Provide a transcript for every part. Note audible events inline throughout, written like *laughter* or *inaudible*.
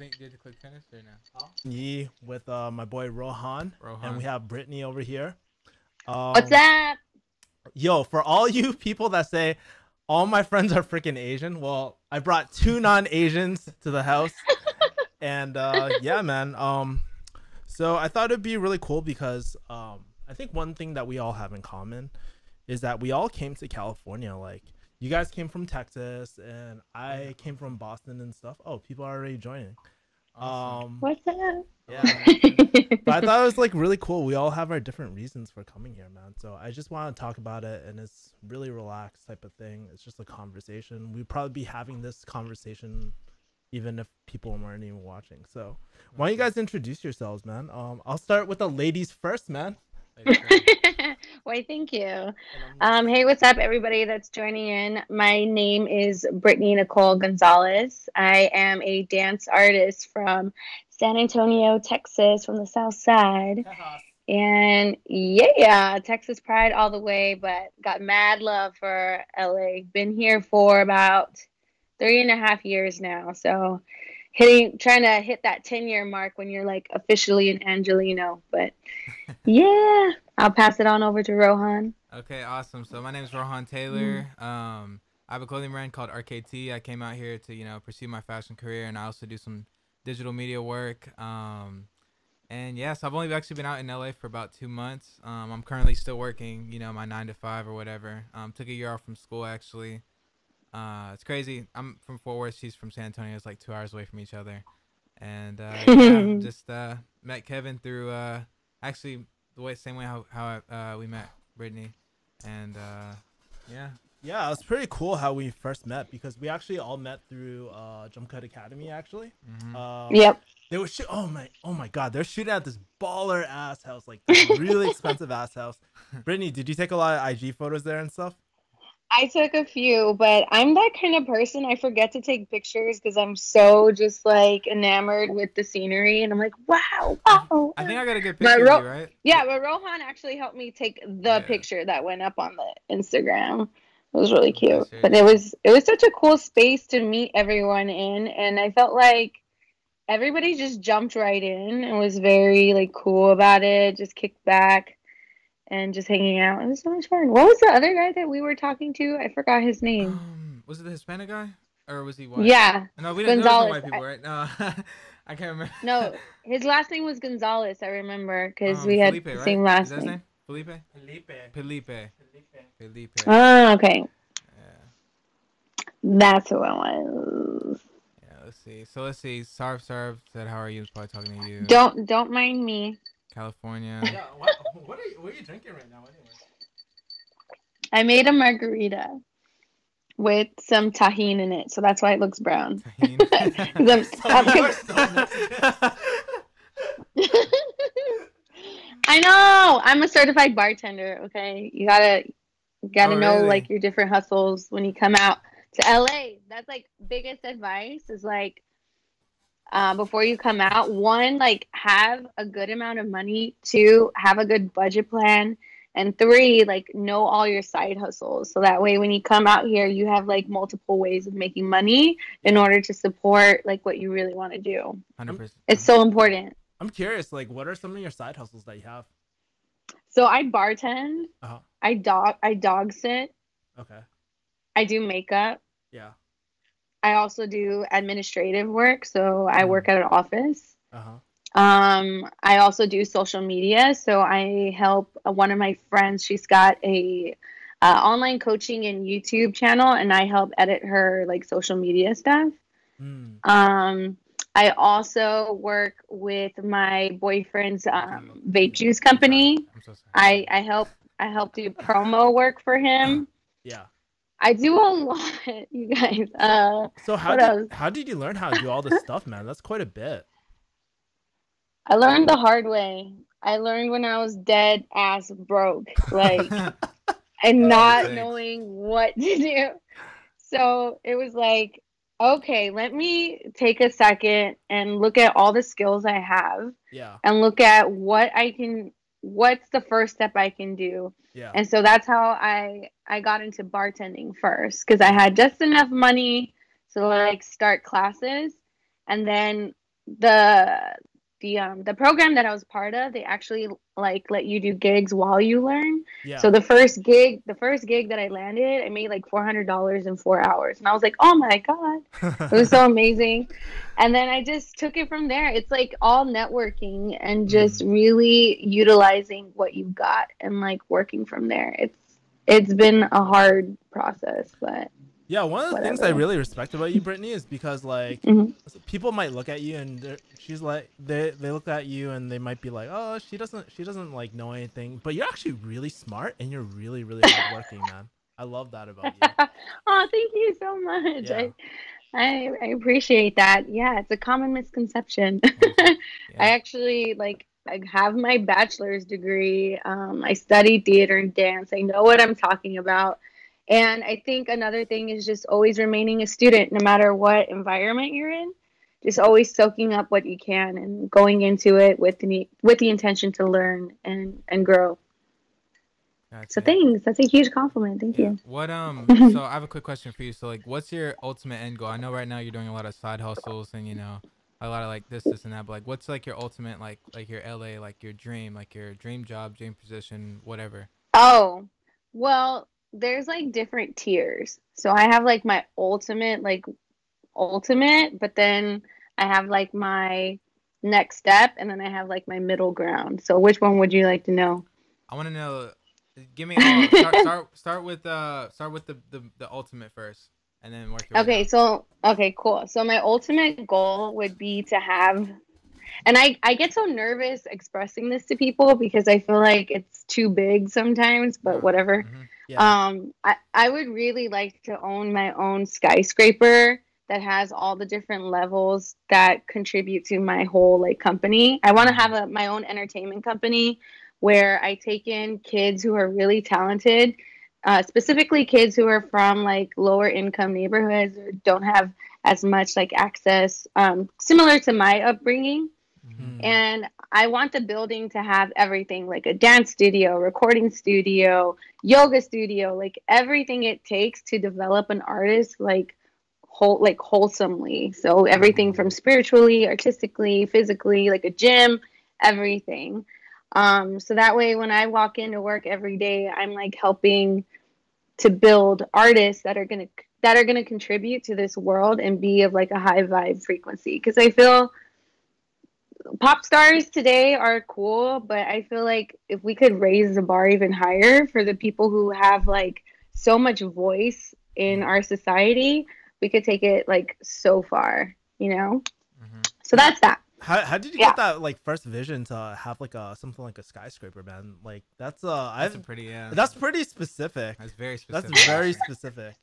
think did you click finish or no? Yee with uh, my boy Rohan, Rohan. and we have Brittany over here. Um, What's up? Yo, for all you *laughs* people that say all my friends are freaking Asian, well, I brought two non-Asians to the house, *laughs* and uh, yeah, man. Um, so I thought it'd be really cool because um, I think one thing that we all have in common is that we all came to California. Like you guys came from Texas, and I came from Boston and stuff. Oh, people are already joining. Awesome. Um, What's up? yeah. *laughs* but I thought it was like really cool. We all have our different reasons for coming here, man. So I just want to talk about it, and it's really relaxed type of thing. It's just a conversation. We'd probably be having this conversation even if people weren't even watching. So why don't you guys introduce yourselves, man? Um, I'll start with the ladies first, man. *laughs* Why, thank you. Um, hey, what's up, everybody that's joining in? My name is Brittany Nicole Gonzalez. I am a dance artist from San Antonio, Texas, from the South Side. *laughs* And yeah, Texas pride all the way, but got mad love for LA. Been here for about three and a half years now. So hitting trying to hit that 10 year mark when you're like officially an Angelino. But *laughs* yeah, I'll pass it on over to Rohan. Okay, awesome. So my name is Rohan Taylor. Um, I have a clothing brand called RKT. I came out here to you know pursue my fashion career, and I also do some digital media work. Um, and yes, I've only actually been out in LA for about two months. Um, I'm currently still working, you know, my nine to five or whatever. Um, took a year off from school actually. Uh, it's crazy. I'm from Fort Worth. She's from San Antonio. It's like two hours away from each other. And uh, *laughs* yeah, just uh, met Kevin through uh, actually the way same way how how uh, we met Brittany, and uh, yeah, Yeah, was pretty cool how we first met because we actually all met through uh, Jump Cut Academy. Actually, mhm. um, Yep. They were shoot. Oh my! Oh my God! They're shooting at this baller ass house, like this really *laughs* expensive ass house. Brittany, did you take a lot of IG photos there and stuff? I took a few, but I'm that kind of person. I forget to take pictures because I'm so just like enamored with the scenery, and I'm like, wow, wow. I think I got a good picture ro- you, right? yeah, but Rohan actually helped me take the Yeah. picture that went up on the Instagram. It was really cute, but it was it was such a cool space to meet everyone in, and I felt like everybody just jumped right in and was very like cool about it, just kicked back and just hanging out. It was so much fun. What was the other guy that we were talking to? I forgot his name. Um, was it the Hispanic guy, or was he white? Yeah, No, we didn't. There was no Gonzalez. white people, right? No, *laughs* I can't remember. no, his last name was Gonzalez. I remember because Um, we had Felipe, the right? same Is last that his name. name? Felipe. Felipe. Felipe. Felipe. Oh, okay, Yeah. that's who it was. Yeah. Let's see. So let's see. Sarv Sarv said, "How are you?" Is probably talking to you. Don't don't mind me. California. *laughs* Yeah. What, what are you? What are you drinking right now? Anyway. I made a margarita with some tahine in it, so that's why it looks brown. Tahini. *laughs* 'Cause I'm- So you are so. I know. I'm a certified bartender. Okay, you gotta you gotta Oh, know really? like your different hustles when you come out to LA. That's like biggest advice is like uh, before you come out, one like have a good amount of money. Two, have a good budget plan. And three, like know all your side hustles. So that way when you come out here, you have like multiple ways of making money in order to support like what you really want to do. Hundred percent. It's so important. I'm curious. Like, what are some of your side hustles that you have? So I bartend. Uh-huh. I dog I dog sit. Okay. I do makeup. Yeah. I also do administrative work. So I work at an office. Uh huh. Um, I also do social media. So I help uh, one of my friends. She's got a uh, online coaching and YouTube channel, and I help edit her like social media stuff. Mm. Um, I also work with my boyfriend's um, vape juice company. So. I I help I help do promo work for him. Yeah. I do a lot, *laughs* you guys. Uh, So how did else? how did you learn how to do all this *laughs* stuff, man? That's quite a bit. I learned the hard way. I learned when I was dead ass broke, like, *laughs* and not thanks. knowing what to do. So it was like, okay, let me take a second and look at all the skills I have Yeah. and look at what I can, what's the first step I can do. Yeah. And so that's how I I got into bartending first because I had just enough money to like start classes, and then the the um the program that I was part of, they actually like let you do gigs while you learn. Yeah. So the first gig, the first gig that I landed, I made like four hundred dollars in four hours, and I was like, oh my god, it was so *laughs* amazing. And then I just took it from there. It's like all networking and just really utilizing what you've got and like working from there. It's it's been a hard process, but Yeah, one of the things I really respect about you, Brittany, is because like Mhm. people might look at you and she's like they they look at you and they might be like, oh, she doesn't she doesn't like know anything, but you're actually really smart and you're really really hardworking, man. I love that about you. *laughs* oh, thank you so much. Yeah. I, I I appreciate that. Yeah, it's a common misconception. *laughs* Yeah. I actually like I have my bachelor's degree. Um, I studied theater and dance. I know what I'm talking about. And I think another thing is just always remaining a student, no matter what environment you're in. Just always soaking up what you can and going into it with the with the intention to learn and and grow. Gotcha. So thanks. That's a huge compliment. Thank Yeah. you. What um? *laughs* so I have a quick question for you. So like, what's your ultimate end goal? I know right now you're doing a lot of side hustles and you know a lot of like this, this, and that. But like, what's like your ultimate like like your LA like your dream like your dream job, dream position, whatever. Oh, well, there's like different tiers. So I have like my ultimate, like ultimate, but then I have like my next step, and then I have like my middle ground. So which one would you like to know? I want to know. Give me all. Start, *laughs* start start with uh start with the the, the ultimate first, and then work. your Okay, so okay, cool. So my ultimate goal would be to have and I I get so nervous expressing this to people because I feel like it's too big sometimes, but whatever. Mhm. Yeah. Um, I, I would really like to own my own skyscraper that has all the different levels that contribute to my whole like company. I want to have a, my own entertainment company where I take in kids who are really talented, uh, specifically kids who are from like lower income neighborhoods or don't have as much like access, um, similar to my upbringing. Mhm. And I want the building to have everything like a dance studio, recording studio, yoga studio, like everything it takes to develop an artist like whole like wholesomely. So everything from spiritually, artistically, physically, like a gym, everything. Um, so that way when I walk into work every day, I'm like helping to build artists that are gonna that are gonna contribute to this world and be of like a high vibe frequency. Because I feel pop stars today are cool, but I feel like if we could raise the bar even higher for the people who have like so much voice in our society, we could take it like so far, you know? Mhm. So that's that. How, how did you Yeah. get that like first vision to have like a something like a skyscraper, man? Like that's uh That's I've a pretty yeah. that's pretty specific. that's very specific. That's very specific.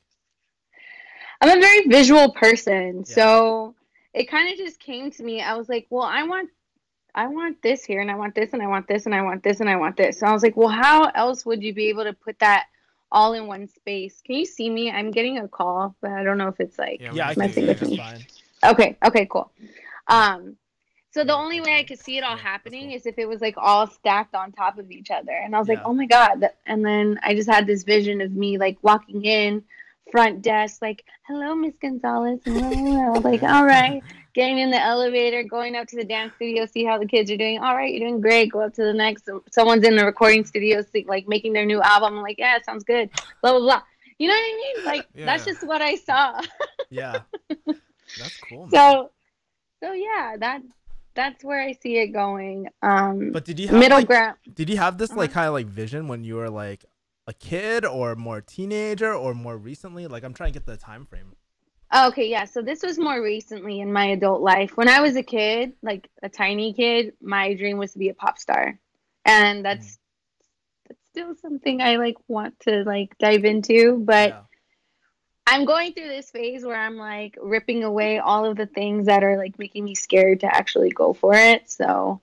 I'm a very visual person, Yeah. so it kind of just came to me. I was like, well, I want I want this here and I want this and I want this and I want this and I want this. So I was like, well, how else would you be able to put that all in one space? Can you see me? I'm getting a call, but I don't know if it's like Yeah, Yeah, I can can messing see see it. with me. Okay, okay, cool. Um, so the only way I could see it all yeah, happening cool. is if it was like all stacked on top of each other. And I was like, oh my God. And then I just had this vision of me like walking in, front desk, like, hello, Miss Gonzalez. Like, all right. Getting in the elevator, going up to the dance studio, see how the kids are doing. All right, you're doing great. Go up to the next. Someone's in the recording studio, see, like making their new album. I'm like, yeah, sounds good. Blah, blah, blah. You know what I mean? Like, that's just what I saw. Yeah. *laughs* That's cool. Man. so so yeah that that's where i see it going um but did you have middle like, ground did you have this like Uh-huh. kind of like vision when you were like a kid or more teenager or more recently? Like I'm trying to get the time frame. okay yeah so this was more recently in my adult life when i was a kid like a tiny kid my dream was to be a pop star and that's mm. that's still something i like want to like dive into but yeah. i'm going through this phase where i'm like ripping away all of the things that are like making me scared to actually go for it so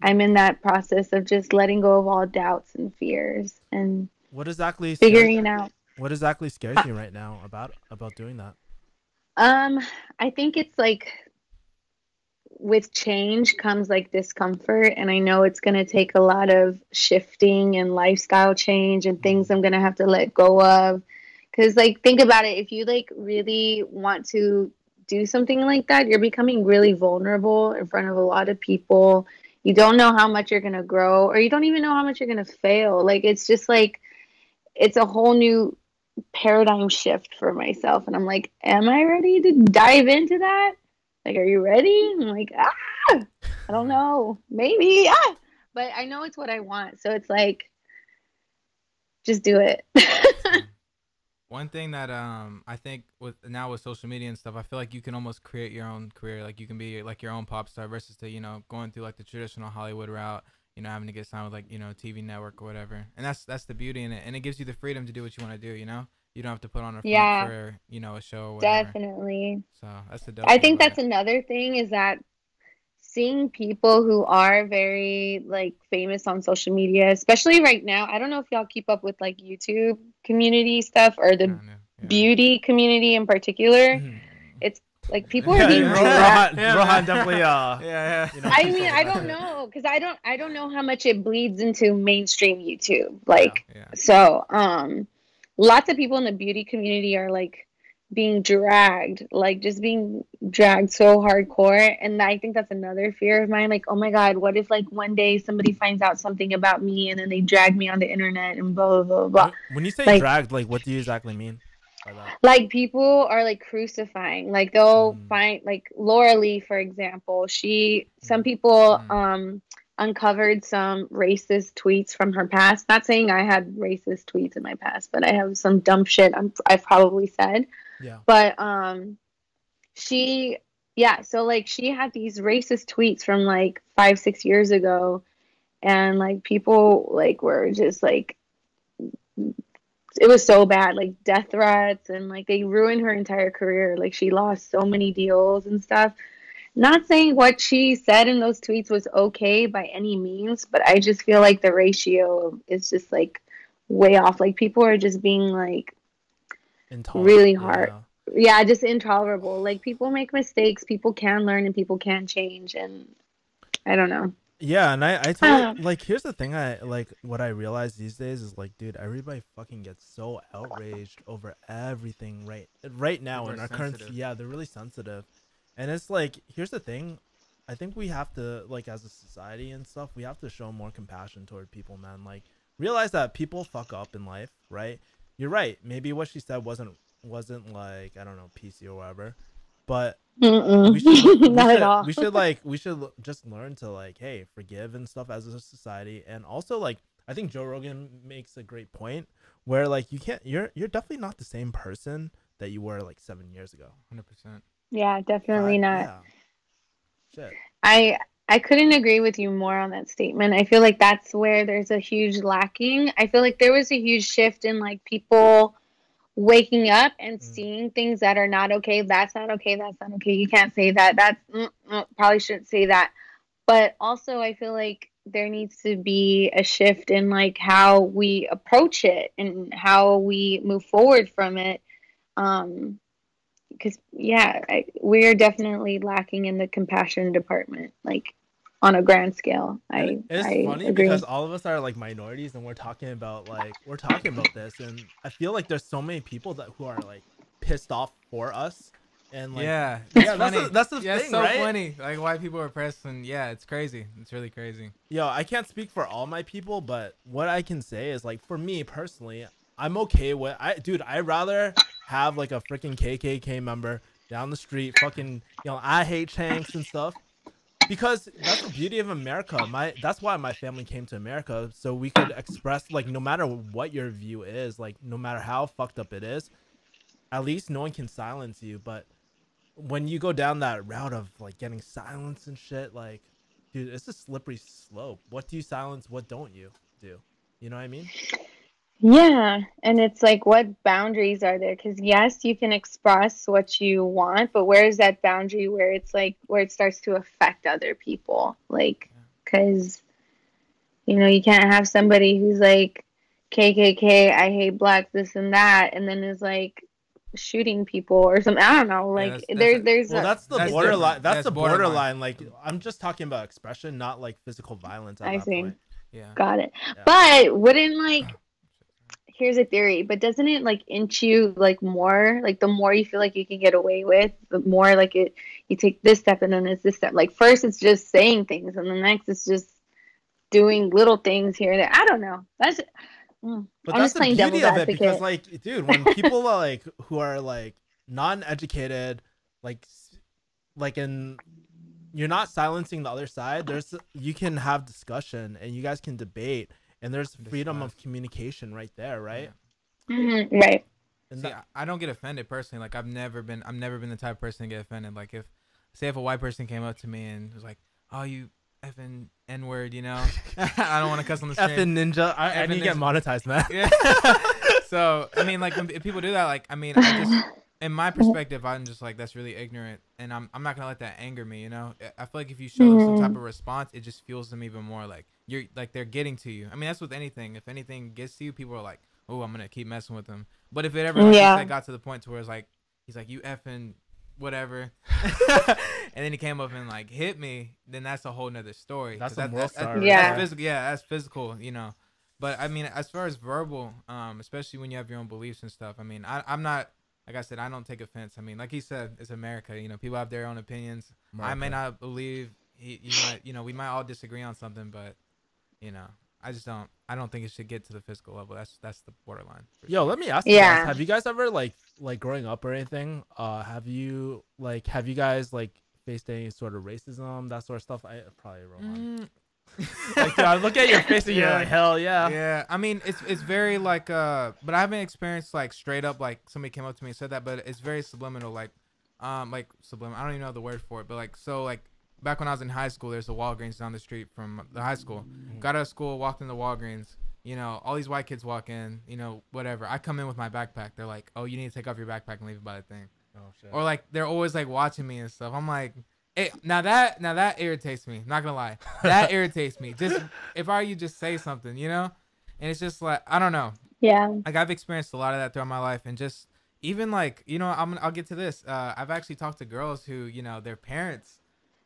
i'm in that process of just letting go of all doubts and fears and What exactly scares, figuring it out what exactly scares you right now about about doing that? Um, I think it's like with change comes like discomfort, and I know it's gonna take a lot of shifting and lifestyle change and things I'm gonna have to let go of. Cause like think about it, if you like really want to do something like that, you're becoming really vulnerable in front of a lot of people. You don't know how much you're going to grow or you don't even know how much you're going to fail. Like it's just like it's a whole new paradigm shift for myself and I'm like, am I ready to dive into that? Like are you ready? I'm like, ah, I don't know. Maybe. Ah. But I know it's what I want. So it's like just do it. *laughs* One thing that um I think with now with social media and stuff, I feel like you can almost create your own career. Like you can be like your own pop star versus to you know going through like the traditional Hollywood route. You know, having to get signed with like you know TV network or whatever. And that's that's the beauty in it, and it gives you the freedom to do what you want to do. You know, you don't have to put on a Yeah. for you know a show. Or whatever. Definitely. So that's the. I think that's another thing is that seeing people who are very like famous on social media, especially right now. I don't know if y'all keep up with like YouTube community stuff or the beauty community in particular. Mhm. Like *laughs* people are being Ro- dragged. Rohan, Yeah, Rohan definitely uh *laughs* Yeah, yeah. you know, I mean, I don't know because I don't I don't know how much it bleeds into mainstream YouTube. Like yeah. so, um, lots of people in the beauty community are like being dragged, like just being dragged so hardcore. And I think that's another fear of mine. Like, oh my God, what if like one day somebody finds out something about me and then they drag me on the internet and blah, blah, blah, blah. When- When you say Like- dragged, like what do you exactly mean by that? Like people are like crucifying. Like they'll Mm. find like Laura Lee, for example. She some people Mm. um uncovered some racist tweets from her past. Not saying I had racist tweets in my past, but I have some dumb shit I'm, I've probably said. Yeah. But um she yeah, so like she had these racist tweets from like 5 6 years ago and like people like were just like it was so bad like death threats and like they ruined her entire career. Like she lost so many deals and stuff. Not saying what she said in those tweets was okay by any means but i just feel like the ratio is just like way off. Like people are just being like Intolerant, Really yeah. hard. yeah just intolerable. Like people make mistakes people can learn and people can change and i don't know Yeah, and I, I Uh. told like here's the thing I like what I realize these days is like, dude, everybody fucking gets so outraged over everything right right now People in are our current yeah, they're really sensitive. And it's like here's the thing, I think we have to like as a society and stuff, we have to show more compassion toward people, man. Like realize that people fuck up in life, right? You're right. Maybe what she said wasn't wasn't like, I don't know, PC or whatever. But Mm-mm. we should, *laughs* we not should, at all We should like we should just learn to like hey forgive and stuff as a society and also like I think Joe Rogan makes a great point where like you can't you're you're definitely not the same person that you were like seven years ago. Hundred percent. yeah definitely Five- not yeah. Shit. I I couldn't agree with you more on that statement. I feel like that's where there's a huge lacking. I feel like there was a huge shift in like people waking up and Mm. seeing things that are not okay. That's not okay. That's not okay. You can't say that. That's mm, mm, probably shouldn't say that. But also, I feel like there needs to be a shift in like how we approach it and how we move forward from it. Um, because yeah, I, we are definitely lacking in the compassion department, like on a grand scale. I And it's I funny agree. because all of us are like minorities and we're talking about like we're talking about this and I feel like there's so many people that who are like pissed off for us and like yeah, *laughs* yeah, it's that's funny. the- that's the yeah, it's thing, so right? funny. Like why people are pressed and yeah, it's crazy. It's really crazy. Yo, I can't speak for all my people, but what I can say is like for me personally, I'm okay with I dude, I'd rather have like a freaking KKK member down the street fucking, you know, I hate tanks and stuff. Because that's the beauty of America. My that's why my family came to America so we could express like no matter what your view is, like no matter how fucked up it is, at least no one can silence you, but when you go down that route of like getting silence and shit, like dude, it's a slippery slope. What do you silence? What don't you do? You know what I mean? Yeah, and it's like what boundaries are there? Because yes, you can express what you want, but where is that boundary where it's like where it starts to affect other people? Like, because you know you can't have somebody who's like KKK, I hate blacks, this and that, and then is like shooting people or something. I don't know. Like that's- that's there, a- there's Well, a- that's the That's borderline. different. That's, That's the borderline. borderline. Like I'm just talking about expression, not like physical violence. At I that see. point. Yeah. got it. Yeah. But wouldn't like here's a theory, but doesn't it like inch you like more? Like the more you feel like you can get away with, the more like it you take this step and then it's this step. Like first it's just saying things and the next it's just doing little things here and there. I don't know. That's mm, But I'm that's just the playing beauty devil's of it advocate. because, like, dude, when people *laughs* are like who are like non-educated, like, like in, you're not silencing the other side. There's you can have discussion and you guys can debate, and there's freedom of communication right there, right? Mhm, right. And See, that- I I don't get offended personally. Like I've never been, I've never been the type of person to get offended. Like if, say, if a white person came up to me and was like, "Oh, you effing n word," you know, *laughs* *laughs* I don't want to cuss on the street. effing ninja, I, I Effing need to get monetized, man. *laughs* Yeah. so I mean, like when if people do that, like I mean, I just in my perspective, I'm just like that's really ignorant, and I'm I'm not gonna let that anger me. You know, I- I feel like if you show them some type Mhm. of response, it just fuels them even more. Like you're like they're getting to you. I mean, that's with anything. If anything gets to you, people are like, oh, I'm gonna keep messing with them. But if it ever like Yeah. got to the point to where it's like he's like you effing whatever, *laughs* *laughs* and then he came up and like hit me, then that's a whole nother story. That's 'Cause some that- that's- star that's right Yeah. there. physical. Yeah, that's physical. You know. But I mean, as far as verbal, um, especially when you have your own beliefs and stuff, I mean, I, I'm not, like I said, I don't take offense. I mean, like he said, it's America. You know, people have their own opinions. I may not believe he, you might, you know, we might all disagree on something, but you know, I just don't, I don't think it should get to the physical level. That's that's the borderline. Yo, sure. let me ask you Yeah. guys, have you guys ever like like growing up or anything? Uh have you like have you guys like faced any sort of racism, that sort of stuff? I probably Roman. Mm, *laughs* Like dude, I look at your face and you're Yeah. like, hell yeah. yeah i mean it's it's very like uh but i haven't experienced like straight up like somebody came up to me and said that but it's very subliminal like um like subliminal i don't even know the word for it but like so like back when i was in high school there's a walgreens down the street from the high school got out of school walked in the walgreens you know all these white kids walk in you know whatever i come in with my backpack they're like oh you need to take off your backpack and leave it by the thing Oh shit. or like they're always like watching me and stuff. I'm like, hey, now that now that irritates me. Not gonna lie, that *laughs* irritates me. Just if I you, just say something, you know. And it's just like I don't know. Yeah. Like I've experienced a lot of that throughout my life, and just even like you know, I'm I'll get to this. Uh, I've actually talked to girls who you know their parents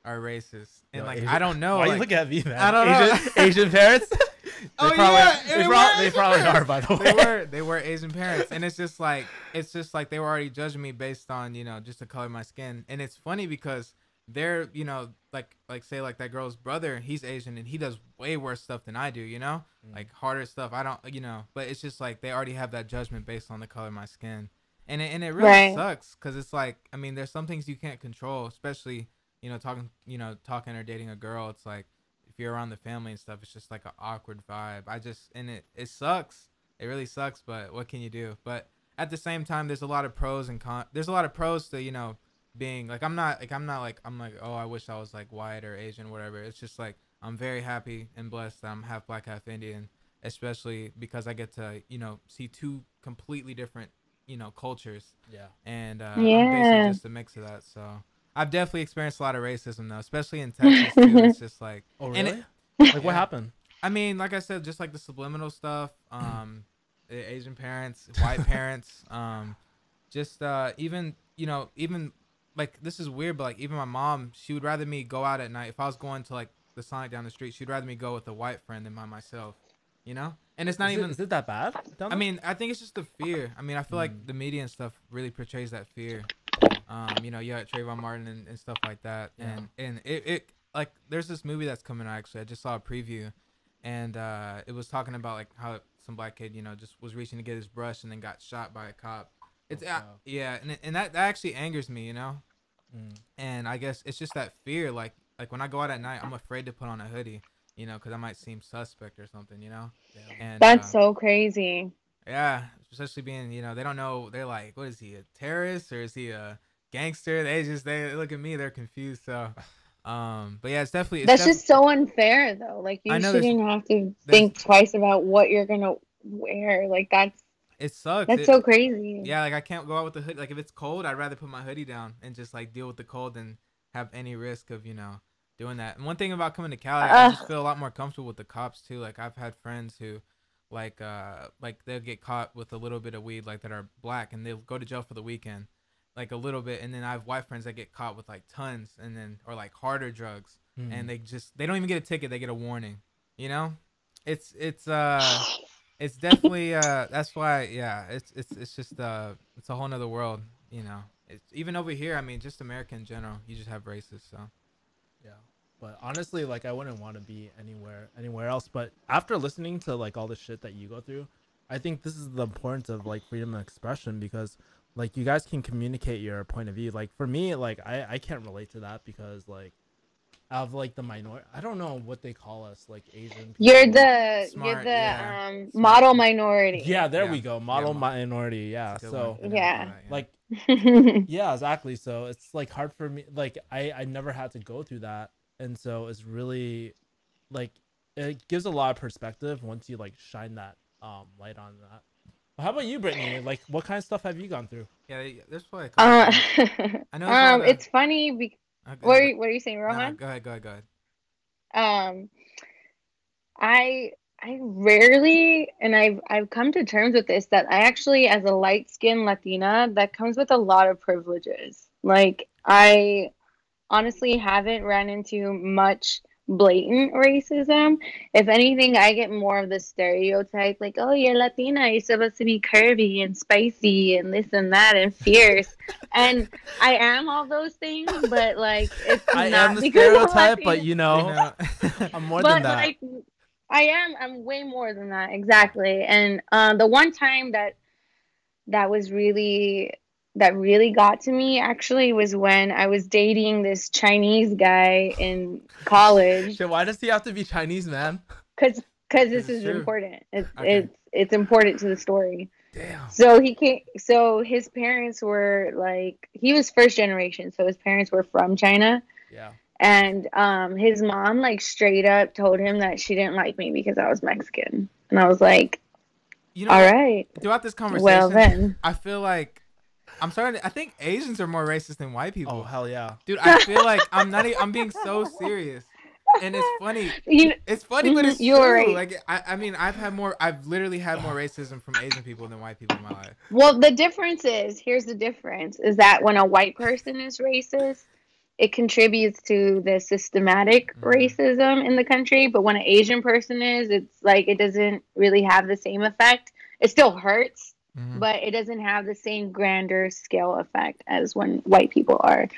are racist, and Yo, like Asian- I don't know. Why like, you look at me, man? I don't know. Asian, Asian parents? *laughs* They Oh, probably, yeah, they, they prob- were they probably parents. are, by the *laughs* way. they were they were Asian parents, and it's just like it's just like they were already judging me based on you know just the color of my skin, and it's funny because they're you know like like say like that girl's brother, he's Asian and he does way worse stuff than I do, you know, Mm. like harder stuff. I don't you know, but it's just like they already have that judgment based on the color of my skin, and it, and it really Right. sucks because it's like I mean there's some things you can't control, especially you know talking you know talking or dating a girl. It's like if you're around the family and stuff, it's just like an awkward vibe. I just and it it sucks. It really sucks, but what can you do? But at the same time, there's a lot of pros and con. There's a lot of pros to you know being like I'm not like I'm not like I'm like oh I wish I was like white or Asian whatever. It's just like I'm very happy and blessed that I'm half black half Indian, especially because I get to you know see two completely different you know cultures Yeah. and uh, I'm Yeah. basically just a mix of that. So I've definitely experienced a lot of racism though, especially in Texas too. It's just like *laughs* Oh, really? it- *laughs* like, what happened? I mean, like I said, just like the subliminal stuff, *clears throat* um, Asian parents, white parents, um, just uh, even you know, even like this is weird, but like even my mom, she would rather me go out at night if I was going to like the Sonic down the street. She'd rather me go with a white friend than by myself, you know. And it's not is, even. it, is it that bad? I mean, I think it's just the fear. I mean, I feel Mm. like the media and stuff really portrays that fear. Um, you know, you got Trayvon Martin and, and stuff like that, Yeah. and and it, it like there's this movie that's coming out actually. I just saw a preview, and uh, it was talking about like how some black kid, you know, just was reaching to get his brush and then got shot by a cop. It's uh, yeah, and and that, that actually angers me, you know. Mm. And I guess it's just that fear, like like when I go out at night, I'm afraid to put on a hoodie, you know, because I might seem suspect or something, you know. Yeah. And That's uh, so crazy. yeah, especially being, you know, they don't know. They're like, what is he, a terrorist or is he a gangster? They just they look at me, they're confused. So, um, but yeah, it's definitely. It's That's def- just so unfair though. Like you I know there's- shouldn't have to think twice about what you're gonna wear. Like that's it sucks. that's It- so crazy. yeah, like I can't go out with the hood. Like if it's cold, I'd rather put my hoodie down and just like deal with the cold than have any risk of you know doing that. And one thing about coming to Cali, I just feel a lot more comfortable with the cops too. Like I've had friends who. Like uh like they'll get caught with a little bit of weed like that are black and they'll go to jail for the weekend like a little bit and then I have white friends that get caught with like tons and then or like harder drugs Mm. and they just they don't even get a ticket they get a warning you know it's it's uh *sighs* *sighs* *sighs* it's definitely uh that's why yeah it's it's it's just uh it's a whole nother world you know it's even over here i mean just america in general you just have races so Yeah. But honestly, like I wouldn't want to be anywhere anywhere else. But after listening to like all the shit that you go through, I think this is the importance of like freedom of expression because like you guys can communicate your point of view. Like for me, like I I can't relate to that because like of like the minority. I don't know what they call us, like Asian. You're people. the you're the yeah. um model minority. Yeah, there Yeah. we go. Model Yeah, minority. Yeah. So. Yeah. like *laughs* yeah exactly so it's like hard for me like i i never had to go through that and so it's really like it gives a lot of perspective once you like shine that um light on that but how about you brittany like what kind of stuff have you gone through yeah there's probably a uh, couple *laughs* I know there's a um it's funny be- Okay, what are go- you, what are you saying no, no, Rohan? go ahead go ahead go ahead. Um i i rarely and i've i've come to terms with this that i actually as a light skinned latina that comes with a lot of privileges. Like i honestly haven't ran into much blatant racism. If anything i get more of the stereotype like oh you're latina you're supposed to be curvy and spicy and this and that and fierce. *laughs* And i am all those things but like it's i not am the because I'm stereotype but you know. *laughs* I'm more but than that. like I am I'm way more than that exactly. And um, the one time that that was really that really got to me actually was when I was dating this Chinese guy in college Shit, why does he have to be chinese man cuz cuz this This is is true. important. It's Okay. it's it's important to the story. damn So he came so his parents were like he was first generation, so his parents were from China yeah and um his mom like straight up told him that she didn't like me because I was Mexican. And I was like, you know "All right. throughout this conversation Well then." i feel like i'm starting to, i think asians are more racist than white people oh hell yeah dude i feel like i'm not I'm being so serious and it's funny You It's funny, but it's you were true. right. Like I, I mean, I've had more. I've literally had more racism from Asian people than white people in my life. well the difference is here's the difference is that when a white person is racist, it contributes to the systematic Mhm. racism in the country, but when an Asian person is, it's like it doesn't really have the same effect. It still hurts, Mhm. but it doesn't have the same grander scale effect as when white people are.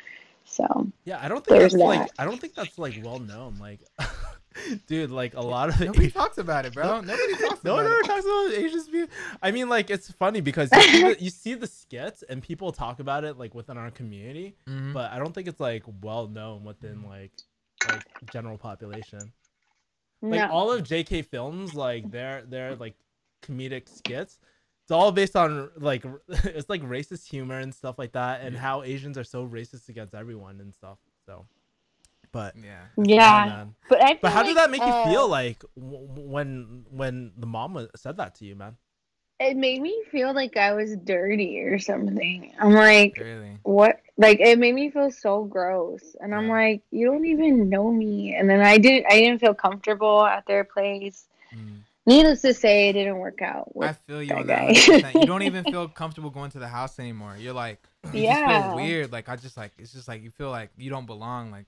So yeah i don't think There's that's like i don't think that's like well known like *laughs* dude like a lot of *laughs* Nobody *laughs* talks about it, bro. Nobody talks No one about ever it. talks about Asians being. I mean, like it's funny because you see, the, you see the skits and people talk about it like within our community, Mhm. but I don't think it's like well known within like like general population. Like no. all of JK films, like their their like comedic skits, it's all based on like *laughs* it's like racist humor and stuff like that, and Yeah. how Asians are so racist against everyone and stuff. So, but Yeah. yeah, man. but I. But how like, did that make you uh, feel like w- when when the mom was, said that to you, man? It made me feel like I was dirty or something. I'm like, Really. what? Like it made me feel so gross, and I'm like, you don't even know me. And then I didn't. I didn't feel comfortable at their place. Mm. Needless to say, it didn't work out. I feel you that on that. guy. 100%. You don't *laughs* even feel comfortable going to the house anymore. You're like, you just Yeah. feel weird. Like I just like it's just like you feel like you don't belong. Like,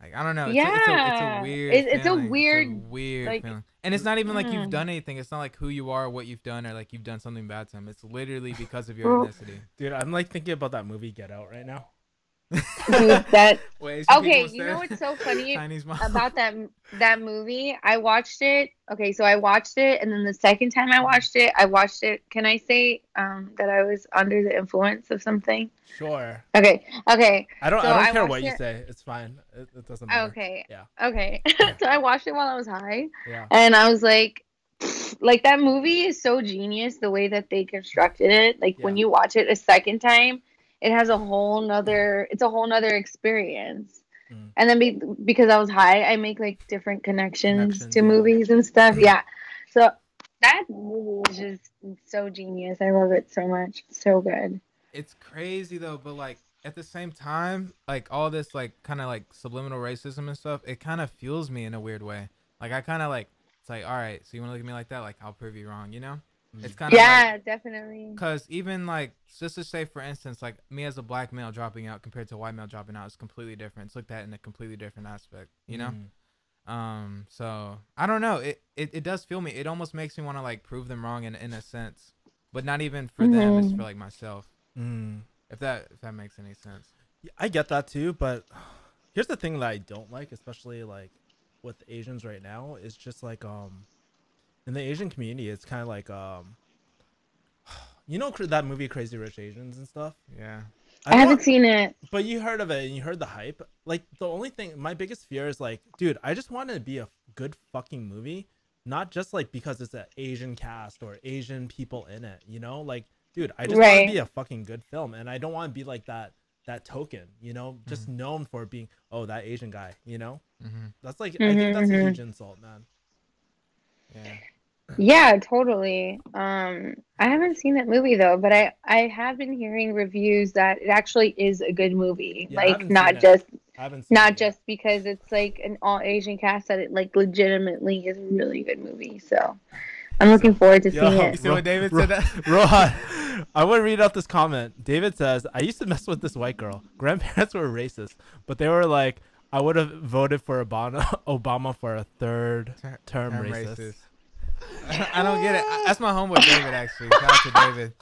like I don't know. It's, a, it's, a, it's a weird. It- it's a feeling. weird, weird like, feeling. And it's not even like you've mm. done anything. It's not like who you are, what you've done, or like you've done something bad to him. It's literally because of your ethnicity. Dude, I'm like thinking about that movie Get Out right now. Dude, that *laughs* Wait, okay. You know what's so funny about that that movie? I watched it. Okay, so I watched it, and then the second time I watched it, I watched it. Can I say um, that I was under the influence of something? Sure. Okay, okay. I don't. So I don't care what you say. It's fine. It, it doesn't matter. Okay. Yeah. Okay. *laughs* so I watched it while I was high, Yeah. and I was like, *sniffs* like that movie is so genius the way that they constructed it. Like when you watch it a second time, it has a whole nother. It's a whole nother experience. Mm. And then be, because I was high, I make like different connections, Connections, to yeah. movies and stuff. Yeah. So that movie was just so genius. I love it so much. So good. it's crazy though but like at the same time like all this like kind of like subliminal racism and stuff it kind of fuels me in a weird way like i kind of like it's like all right so you want to look at me like that like i'll prove you wrong you know. It's kind of Yeah, definitely. because even like just to say for instance like me as a black male dropping out compared to a white male dropping out is completely different it's looked at in a completely different aspect you know Mm. Um, so I don't know. It, it it does feel me. It almost makes me want to like prove them wrong in in a sense, but not even for them. It's Mhm. for like myself. Mm. If that if that makes any sense. Yeah, I get that too, but *sighs* here's the thing that I don't like, especially like with Asians right now, is just like um in the Asian community, it's kind of like um *sighs* you know that movie Crazy Rich Asians and stuff. Yeah. I haven't want- seen it. but you heard of it and you heard the hype. Like the only thing, my biggest fear is like, dude, I just want it to be a good fucking movie, not just like because it's an Asian cast or Asian people in it. You know, like, dude, I just want Right. to be a fucking good film, and I don't want to be like that that token. You know, just known for being oh that Asian guy. You know, Mm-hmm. that's like I think that's a Mhm, huge insult, man. Yeah. Yeah, totally. Um, I haven't seen that movie though, but I I have been hearing reviews that it actually is a good movie. Yeah, like haven't seen not it. just I haven't it just because it's like an all Asian cast that it like legitimately is a really good movie. So I'm looking forward to Yo, seeing You it. see what David Ro- said? *laughs* That? Rohan, I want to read out this comment. David says, I used to mess with this white girl. Grandparents *laughs* were racist, but they were like, I would have voted for Obama, *laughs* Obama for a third term, term racist. racist. I don't get it. That's my homeboy David actually. Shout out to David.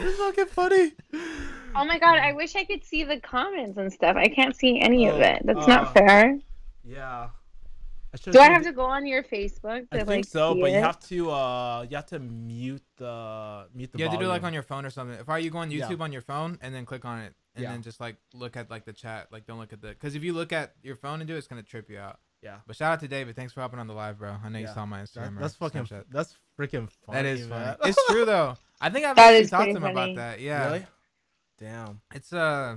It's fucking funny. Oh my god, I wish I could see the comments and stuff. I can't see any of Oh, it. That's uh, not fair. Yeah. I should've Do I have to go on your Facebook to I like think so, see but you have to uh you have to mute the mute the You have to do like on your phone or something. If I you go on Yeah. YouTube on your phone and then click on it and Yeah. then just like look at like the chat, like don't look at the because if you look at your phone and do it, it's gonna trip you out. Yeah. But shout out to David. Thanks for hopping on the live, bro. I know you saw my Instagram. or that's fucking Snapchat. that's freaking funny. That is funny. man. it's true though. *laughs* I think I've That actually talked to him funny. about that. Yeah. Really? Damn. It's uh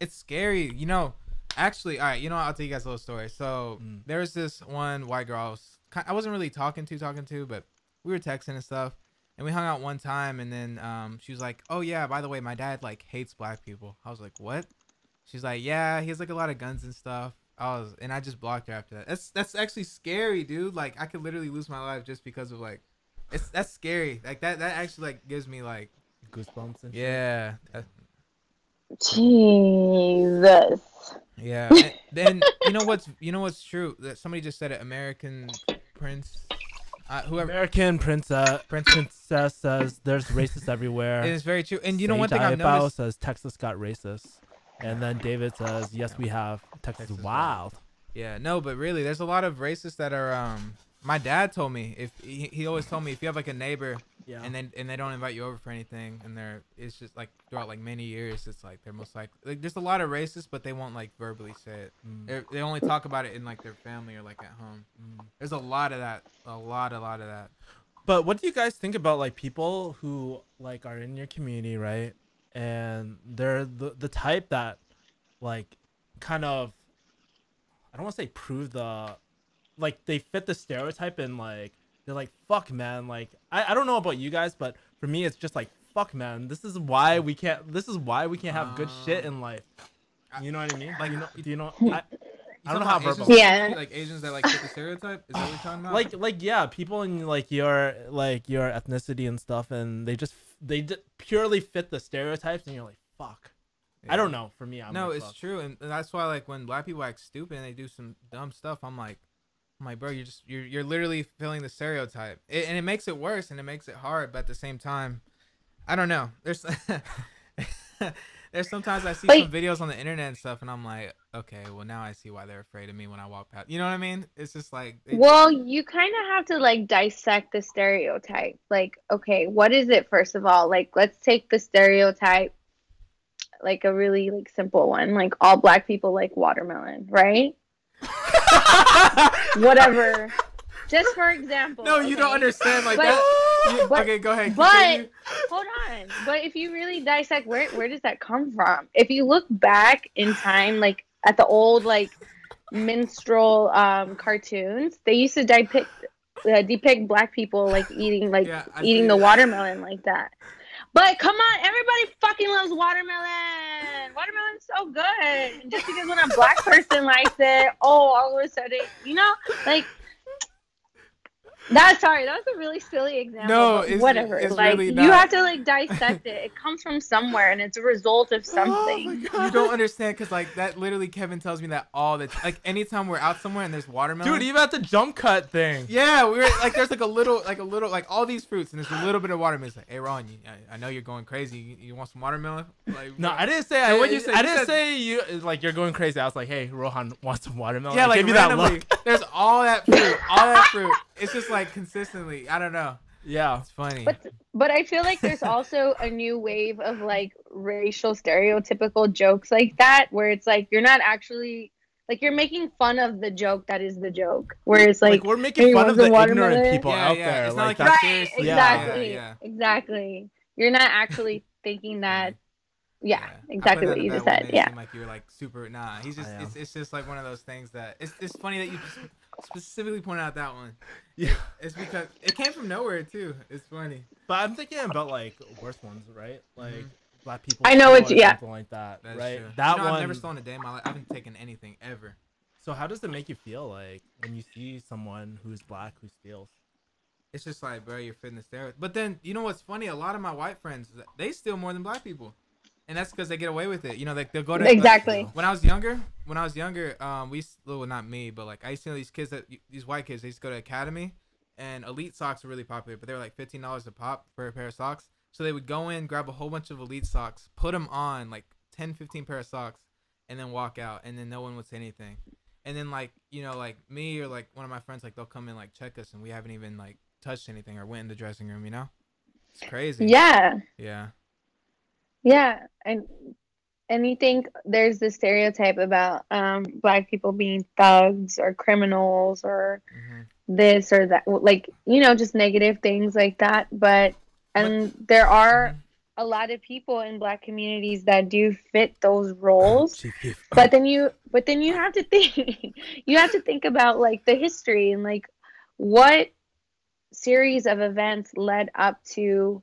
it's scary. You know, actually, all right, you know. I'll tell you guys a little story. So Mm. there was this one white girl I was I wasn't really talking to, talking to, but we were texting and stuff. And we hung out one time and then um she was like, Oh yeah, by the way, my dad like hates black people. I was like, What? She's like, Yeah, he has like a lot of guns and stuff. I was and I just blocked her after that. That's that's actually scary, dude. Like I could literally lose my life just because of like it's that's scary. Like that that actually like gives me like Goosebumps and yeah. that- Jesus. Yeah. and then you know what's you know what's true that somebody just said it. American Prince, uh, whoever. American princess Prince- princess says there's racists everywhere. It is very true. And you know one Sage thing I've Ayapao noticed. says Texas got racist, and then David says yes we have Texas, Texas wild. Yeah, no, but really, there's a lot of racists that are. Um, my dad told me if he, he always told me if you have like a neighbor Yeah. and then and they don't invite you over for anything and they're it's just like throughout like many years it's like they're most likely like there's a lot of racists but they won't like verbally say it. Mm, they only talk about it in like their family or like at home. mm. There's a lot of that. A lot, a lot of that. But what do you guys think about like people who like are in your community, right? And they're the the type that like kind of I don't want to say prove the like they fit the stereotype and like they're like fuck man like I, I don't know about you guys but for me it's just like fuck man this is why we can't this is why we can't have good shit in life ah. you know what i mean like, like you know do you know You *laughs* I, I don't know how about Asians verbal- Yeah. Like Asians that like fit the stereotype. Is that what you're talking about? like like yeah people in like your like your ethnicity and stuff and they just they d- purely fit the stereotypes and you're like fuck i don't know for me I'm no, like, it's fuck. true, and and that's why like when black people act stupid and they do some dumb stuff, I'm like, I'm like, bro, you're just you're you're literally filling the stereotype, it, and it makes it worse and it makes it hard, but at the same time, I don't know. There's *laughs* *laughs* there's sometimes I see some videos on the internet and stuff, and I'm like, okay, well now I see why they're afraid of me when I walk past. You know what I mean? It's just like, Well, you kind of have to like dissect the stereotype. Like, okay, what is it first of all? Like, let's take the stereotype like a really like simple one. Like all black people like watermelon, right? *laughs* Whatever. Just for example. no, you don't understand like But- that. *laughs* But- okay, go ahead. but- Hold on. But if you really dissect where where does that come from? If you look back in time, like at the old like minstrel um cartoons, they used to depict uh, depict black people like eating like Yeah, eating the that. watermelon like that. But come on, everybody fucking loves watermelon. Watermelon's so good. And just because when a black person likes it, oh, all of a sudden, you know, like That sorry, that was a really silly example. No, it's- whatever. it's like really you have to like dissect it. It comes from somewhere, and it's a result of *laughs* Oh something. God. You don't understand because like that literally Kevin tells me that all the t- like anytime we're out somewhere and there's watermelon. Dude, even at the jump cut thing. Yeah, we were like, there's like a little, like a little, like all these fruits, and there's a little bit of watermelon. It's like, hey Ron, you, I, I know you're going crazy. You, you want some watermelon? Like, No. I didn't say. I, what'd you say? I didn't said- say you like you're going crazy. I was like, hey, Rohan wants some watermelon. Yeah, I like gave you that randomly, look. there's all that fruit, all that fruit. It's just like consistently. I don't know. Yeah. It's funny. But but I feel like there's also a new wave of like racial stereotypical jokes like that, where it's like you're not actually like you're making fun of the joke that is the joke. Where it's Like, like, we're making fun of the some ignorant people Yeah, out yeah, there. it's not like like that's, right, seriously- exactly, Yeah, exactly. You're not actually thinking that. Yeah, I exactly what you just said. Yeah. Like you're like super. Nah, he's just. It's, it's just like one of those things that it's. It's funny that you sp- specifically pointed out that one. yeah. It's because it came from nowhere too. It's funny. But I'm thinking about like worse ones, right? Like Mhm. black people. I know it's what or you- yeah. Something like that, That's right? true. That you know, one. I've never stolen a day in my life. I haven't taken anything ever. So how does it make you feel like when you see someone who's black who steals? It's just like, bro, you're fitting the stereotype. But then, you know what's funny? A lot of my white friends, they steal more than black people, and that's because they get away with it. You know, like they'll go to like, Exactly. when I was younger, when I was younger, um, we used- well, not me, but like I used to know these kids that these white kids, they used to go to academy, and elite socks were really popular, but they were like fifteen dollars a pop for a pair of socks. So they would go in, grab a whole bunch of elite socks, put them on like 10, 15 pair of socks, and then walk out, and then no one would say anything. And then like you know like me or like one of my friends like they'll come in like check us, and we haven't even like touched anything or went in the dressing room. You know, it's crazy. Yeah. Yeah. Yeah, and and you think there's this stereotype about um black people being thugs or criminals or hmm this or that, like you know, just negative things like that. But and there are Mhm. a lot of people in black communities that do fit those roles. But then you, but then you have to think, *laughs* you have to think about like the history and like what series of events led up to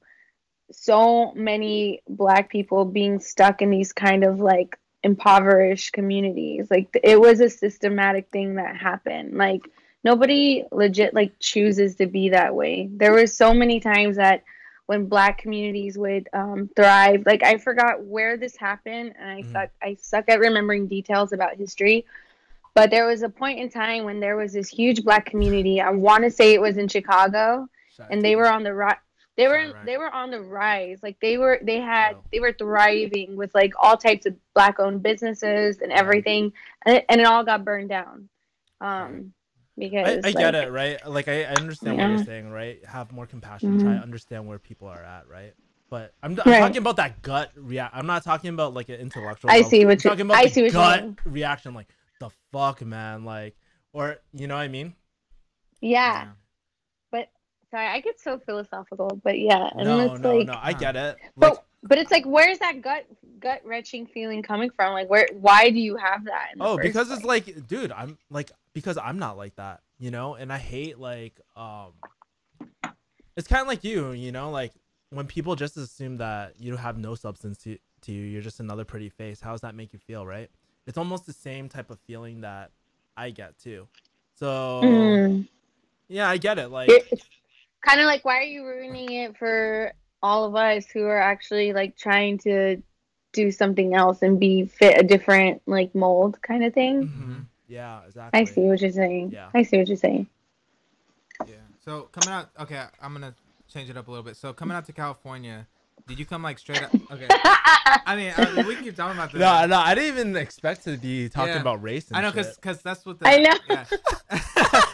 so many black people being stuck in these kind of like impoverished communities. Like it was a systematic thing that happened. Like nobody legit like chooses to be that way. There were so many times that when black communities would um, thrive like i forgot where this happened and i Mhm. suck i suck at remembering details about history but there was a point in time when there was this huge black community i want to say it was in chicago and they were on the ri- they were Right, they were on the rise like they were they had Wow. they were thriving with like all types of black owned businesses and everything and it, and it all got burned down um because I, I get it, right? Like I, I understand what you're saying, right? Have more compassion, try Mhm. to understand where people are at, right? But I'm, I'm Right. talking about that gut react. I'm not talking about like an intellectual. I level. see what I'm you- talking about I see what you gut mean. reaction, like the fuck, man, like, or you know what I mean? yeah but sorry i get so philosophical but yeah and no, it's no, like no. I get it. but Like, but it's like where's that gut gut wrenching feeling coming from like where why do you have that oh, because it's like, dude, I'm like, because I'm not like that, you know, and I hate like, um, it's kind of like you, you know, like when people just assume that you have no substance to, to you, you're just another pretty face. How does that make you feel, right? It's almost the same type of feeling that I get too. So Mm. yeah, I get it. Like, it's kind of like why are you ruining it for all of us who are actually like trying to do something else and be fit a different like mold kind of thing mhm. yeah, exactly. i see what you're saying Yeah. i see what you're saying Yeah. So coming out, okay, I'm gonna change it up a little bit. So coming out to California, did you come like straight up? Okay. I mean, I, we can keep talking about this. No, no, I didn't even expect to be talking Yeah. about race. And I know, shit. cause, cause that's what the. I know. Yeah. *laughs* *laughs*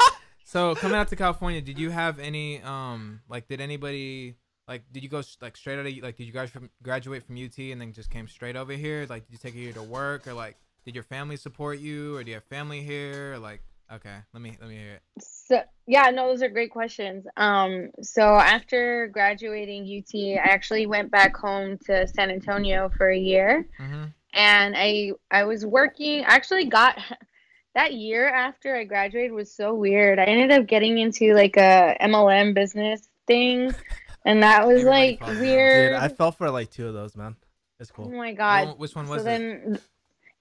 so coming out to California, did you have any um like did anybody like did you go like straight out of like did you guys from graduate from UT and then just came straight over here? Like did you take a year to work or like did your family support you or do you have family here? Or, like okay, let me let me hear it. so yeah no those are great questions um so after graduating ut i actually went back home to san antonio for a year Mm-hmm. and I I was working. I actually got that year after I graduated was so weird. I ended up getting into like a MLM business thing, and that was Everybody like falls in love. weird. Dude, I fell for like two of those, man. It's cool. oh my god! which one so was it? then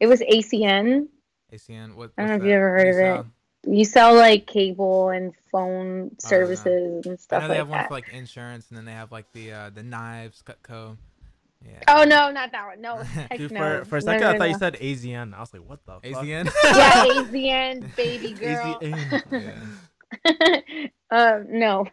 it was ACN. ACN. What? I don't know if you that? ever heard Do of it. you sell like cable and phone services and I stuff know they like have one for like insurance, and then they have like the uh, the knives, Cutco. Yeah. oh no, not that one. No, *laughs* heck Dude, no. for, for a No, second, no, I thought you said AZN. I was like, what the fuck? AZN. *laughs* yeah, *laughs* AZN, baby girl. AZN. yeah. um, no.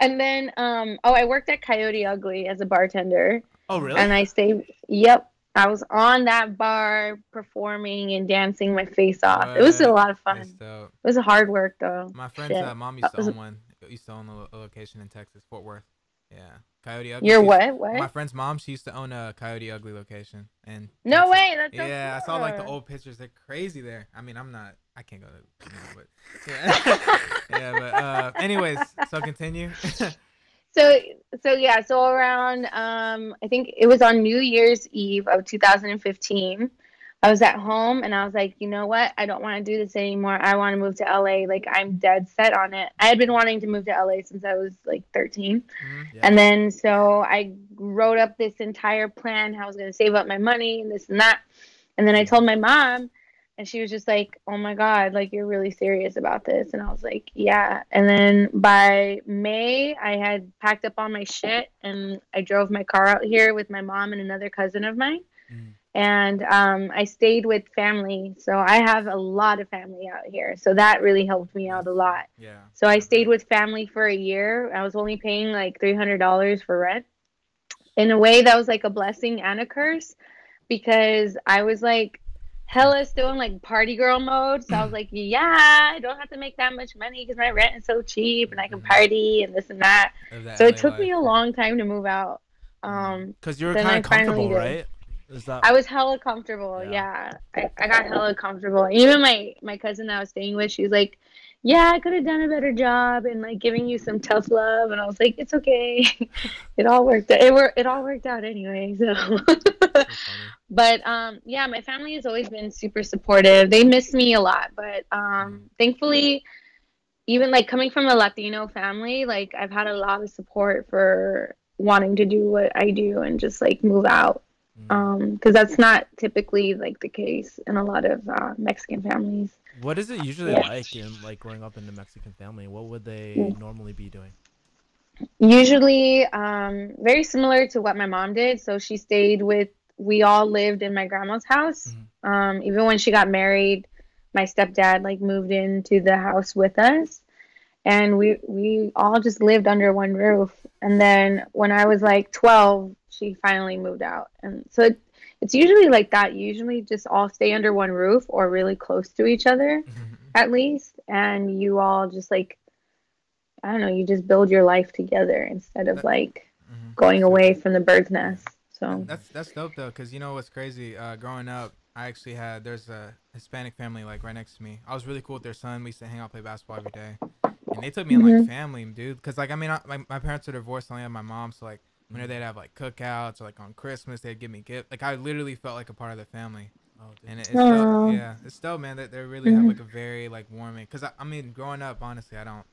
and then, um, oh, I worked at Coyote Ugly as a bartender, Oh, really? and I stayed. Yep, I was on that bar performing and dancing my face off. It was a lot of fun. That's. It was hard work though. My friend's Shit. uh, mom used That to own one. Used to own a location in Texas, Fort Worth. Yeah, Coyote Ugly. You're what? What? My friend's mom, she used to own a Coyote Ugly location. And no way. That's so Yeah, I saw like the old pictures. They're crazy there. I mean, I'm not. I can't go to. But *laughs* yeah, *laughs* yeah. But uh, anyways, so continue. *laughs* So so yeah, so around um I think it was on New Year's Eve of 2015. I was at home and I was like, you know what? I don't want to do this anymore. I want to move to LA. Like I'm dead set on it. I had been wanting to move to LA since I was like 13. Mhm. Yeah. And then so I wrote up this entire plan how I was going to save up my money and this and that. And then I told my mom and she was just like, "Oh my god, like you're really serious about this." And I was like, "Yeah." And then by May, I had packed up all my shit and I drove my car out here with my mom and another cousin of mine. Mm. And um, I stayed with family. So I have a lot of family out here. So that really helped me out a lot. Yeah. So I stayed with family for a year. I was only paying like three hundred dollars for rent. In a way, that was like a blessing and a curse, because I was like hella still in like party girl mode. So I was like, yeah, I don't have to make that much money because my rent is so cheap and I can Mhm. party and this and that. That So it took me a long time to move out. Um, Because you were Then kind of comfortable, right? Is that I was hella comfortable. Yeah. Yeah, I, I got hella comfortable. Even my my cousin that I was staying with, she was like, "Yeah, I could have done a better job and like giving you some tough love." And I was like, "It's okay. *laughs* it all worked. Out. It wor- It all worked out anyway." So, So *laughs* but um, yeah, my family has always been super supportive. They miss me a lot, but um, thankfully, even like coming from a Latino family, like I've had a lot of support for wanting to do what I do and just like move out Mm. um because that's not typically like the case in a lot of uh, mexican families What is it usually Yeah. like in like growing up in a Mexican family? What would they Yeah. normally be doing? usually um very similar to what my mom did so she stayed with we all lived in my grandma's house Mhm. um even when she got married my stepdad like moved into the house with us and we we all just lived under one roof and then when i was like 12 she finally moved out and so it, it's usually like that usually just all stay under one roof or really close to each other Mhm. at least and you all just like i don't know you just build your life together instead of like Mhm. going away from the bird's nest so That's that's dope though, cause you know what's crazy? Uh, growing up, I actually had there's a Hispanic family like right next to me. I was really cool with their son. We used to hang out, play basketball every day, and they took me in like Mhm. family, dude. Cause like I mean, I, my my parents are divorced. I only have my mom, so like whenever they'd have like cookouts or like on Christmas, they'd give me gifts. Like I literally felt like a part of the family. Oh, dude. And it, it's dope. Yeah, it's dope, man. That they really have like a very like warming. Cause I, I mean, growing up, honestly, I don't,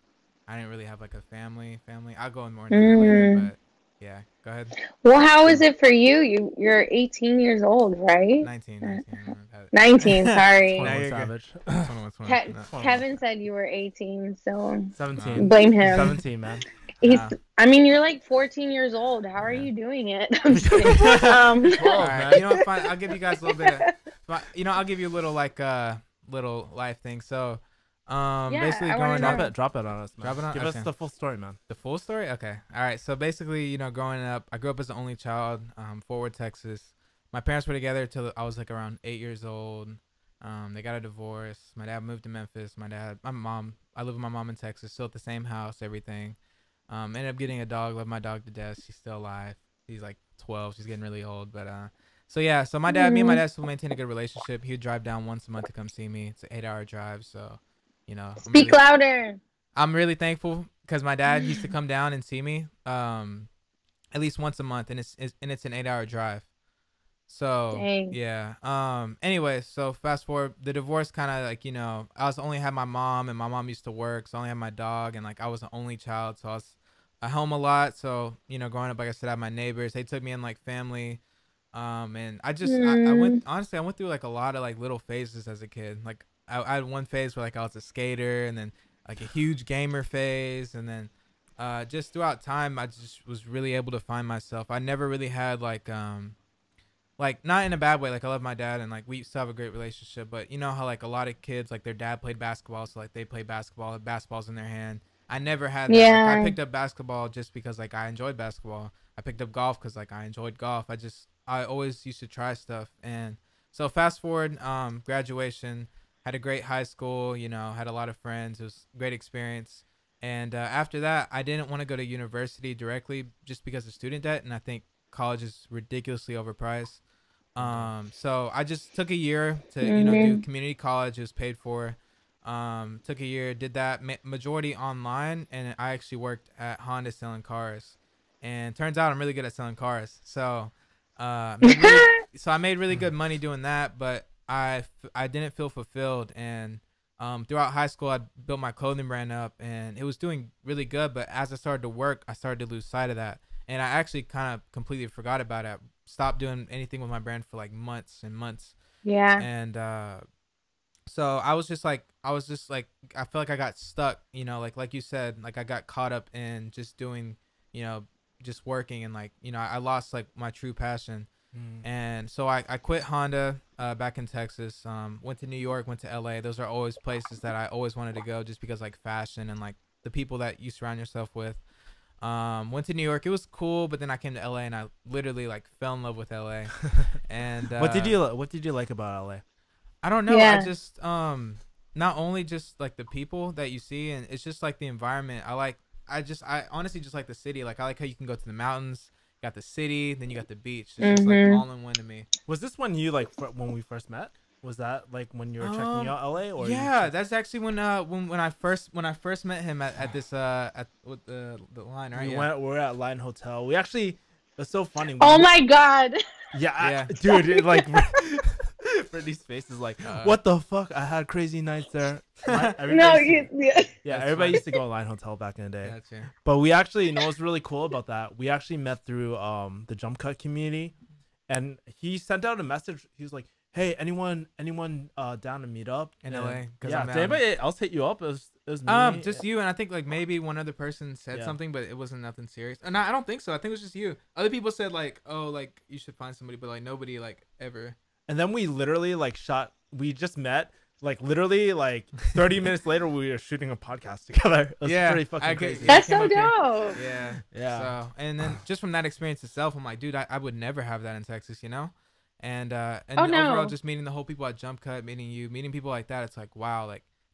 I didn't really have like a family. Family. I'll go in more into that later, Mm. but yeah, go ahead. well how is it for you you you're 18 years old right 19, 19. I've had it. 19 sorry *laughs* Now 21 you're good. Savage. *laughs* 21, 21. Ke- No. Kevin said you were 18 so 17. blame him 17, man. He's Yeah. i mean you're like 14 years old how are Yeah. you doing it *laughs* *laughs* i'm just kidding um, All right, you know what? Fine. I'll give you guys a little bit. Of, you know, I'll give you a little like uh little life thing. So, um, Yeah, basically I wanna growing know. up, Drop it, drop it on us, man. Drop it on- Give us the full story, man. The full story? Okay. All right. So basically, you know, growing up, I grew up as the only child, um, Fort Worth, Texas. My parents were together till I was like around eight years old. Um, they got a divorce. My dad moved to Memphis. My dad, my mom, I live with my mom in Texas, still at the same house, everything. Um, ended up getting a dog. Love my dog to death. She's still alive. She's like 12. She's getting really old, but uh, so yeah. So my dad, me and my Mhm. dad still maintain a good relationship. He would drive down once a month to come see me. It's an eight-hour drive, so you know. I'm speak really- louder I'm really thankful because my dad used to come down and see me um at least once a month and it's, it's and it's an 8-hour drive. So, Dang. yeah. Um anyway, so fast forward the divorce kind of like, you know, I was only had my mom and my mom used to work, so I only had my dog and like I was the only child, so I was at home a lot, so you know, growing up, like I said, I had my neighbors. They took me in like family, um, and I just mm. I, I, went mm. honestly, I went through like a lot of like little phases as a kid. Like I, I, had one phase where like I was a skater, and then like a huge gamer phase, and then uh, just throughout time, I just was really able to find myself. I never really had like um, like not in a bad way. Like I love my dad, and like we still have a great relationship. But you know how like a lot of kids, like their dad played basketball, so like they play basketball, basketball's in their hand I never had. That. Yeah. Like, I picked up basketball just because like I enjoyed basketball. I picked up golf because like I enjoyed golf. I just I always used to try stuff and so fast forward um graduation had a great high school you know had a lot of friends it was great experience and uh, after that i didn't want to go to university directly just because of student debt and i think college is ridiculously overpriced mm-hmm. um so i just took a year to mm-hmm. you know do mm-hmm. community college it was paid for um, took a year, did that ma- majority online, and I actually worked at Honda selling cars. And turns out I'm really good at selling cars. So, uh, really, *laughs* so I made really good money doing that, but I I didn't feel fulfilled. And um, throughout high school, I built my clothing brand up, and it was doing really good. But as I started to work, I started to lose sight of that, and I actually kind of completely forgot about it. Stopped doing anything with my brand for like months and months. Yeah. And uh, so I was just like I was just like I feel like I got stuck, you know, like like you said, like I got caught up in just doing, you know, just working and like, you know, I, lost like my true passion. Mm. And so I, I quit Honda uh, back in Texas, um, went to New York, went to LA. Those are always places that I always wanted to go just because like fashion and like the people that you surround yourself with. Um, went to New York. It was cool, but then I came to LA and I literally like fell in love with LA. *laughs* and uh, what did uh, you what did you like about LA? I don't know. Yeah. I just um not only just like the people that you see and it's just like the environment. I like i just i honestly just like the city. Like i like how you can go to the mountains you got the city then you got the beach. It's mm-hmm. like all in one to me. Was this when you like fr- when we first met? Was that like when you were um, checking out LA or yeah check- that's actually when uh when, when I first when I first met him at, at this uh at with the the line right? We yeah. went we at Line Hotel. We actually it's so funny. We oh were, my god. Yeah, yeah. I, dude it, like *laughs* *laughs* *laughs* Brittany's face is like, uh, what the fuck? I had crazy nights there. *laughs* No, you, yeah. Yeah, everybody funny. used to go online hotel back in the day. Gotcha. But we actually, you know what's really cool about that? We actually met through um the jump cut community, and he sent out a message. He was like, hey, anyone, anyone uh down to meet up in and, LA? Yeah, I'll did anybody else hit you up? It was, it was um, me. Um, just you, and I think like maybe one other person said yeah. something, but it wasn't nothing serious. And I, I don't think so. I think it was just you. Other people said like, oh, like you should find somebody, but like nobody like ever and then we literally like shot. We just met like literally like 30 *laughs* minutes later we were shooting a podcast together *laughs* yeah pretty fucking crazy that's so dope here. yeah yeah so and then just from that experience itself i'm like dude i, I would never have that in texas you know and uh and oh, no. overall just meeting the whole people at jump cut meeting you meeting people like that it's like wow like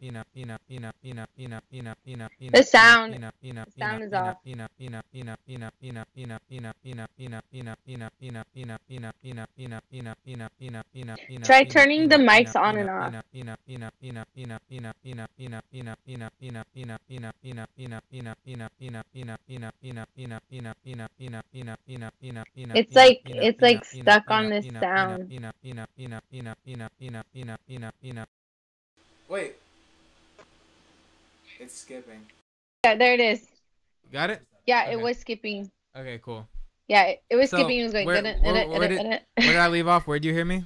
you know, you know, you know, you know. It's you know, like- you know, it's you know, like you know, stuck you on know, this you know, sound. You know, you know, you know, you know, you know, you know, you know, you know, you know, you know. Wait. It's skipping. Yeah, there it is. Got it? Yeah, Okay. it was skipping. Okay, cool. Yeah, it, it was So, skipping. It was going. where- "Dun-dun, where- dun-dun, where did- dun-dun, Where did I leave off? Where did you hear me?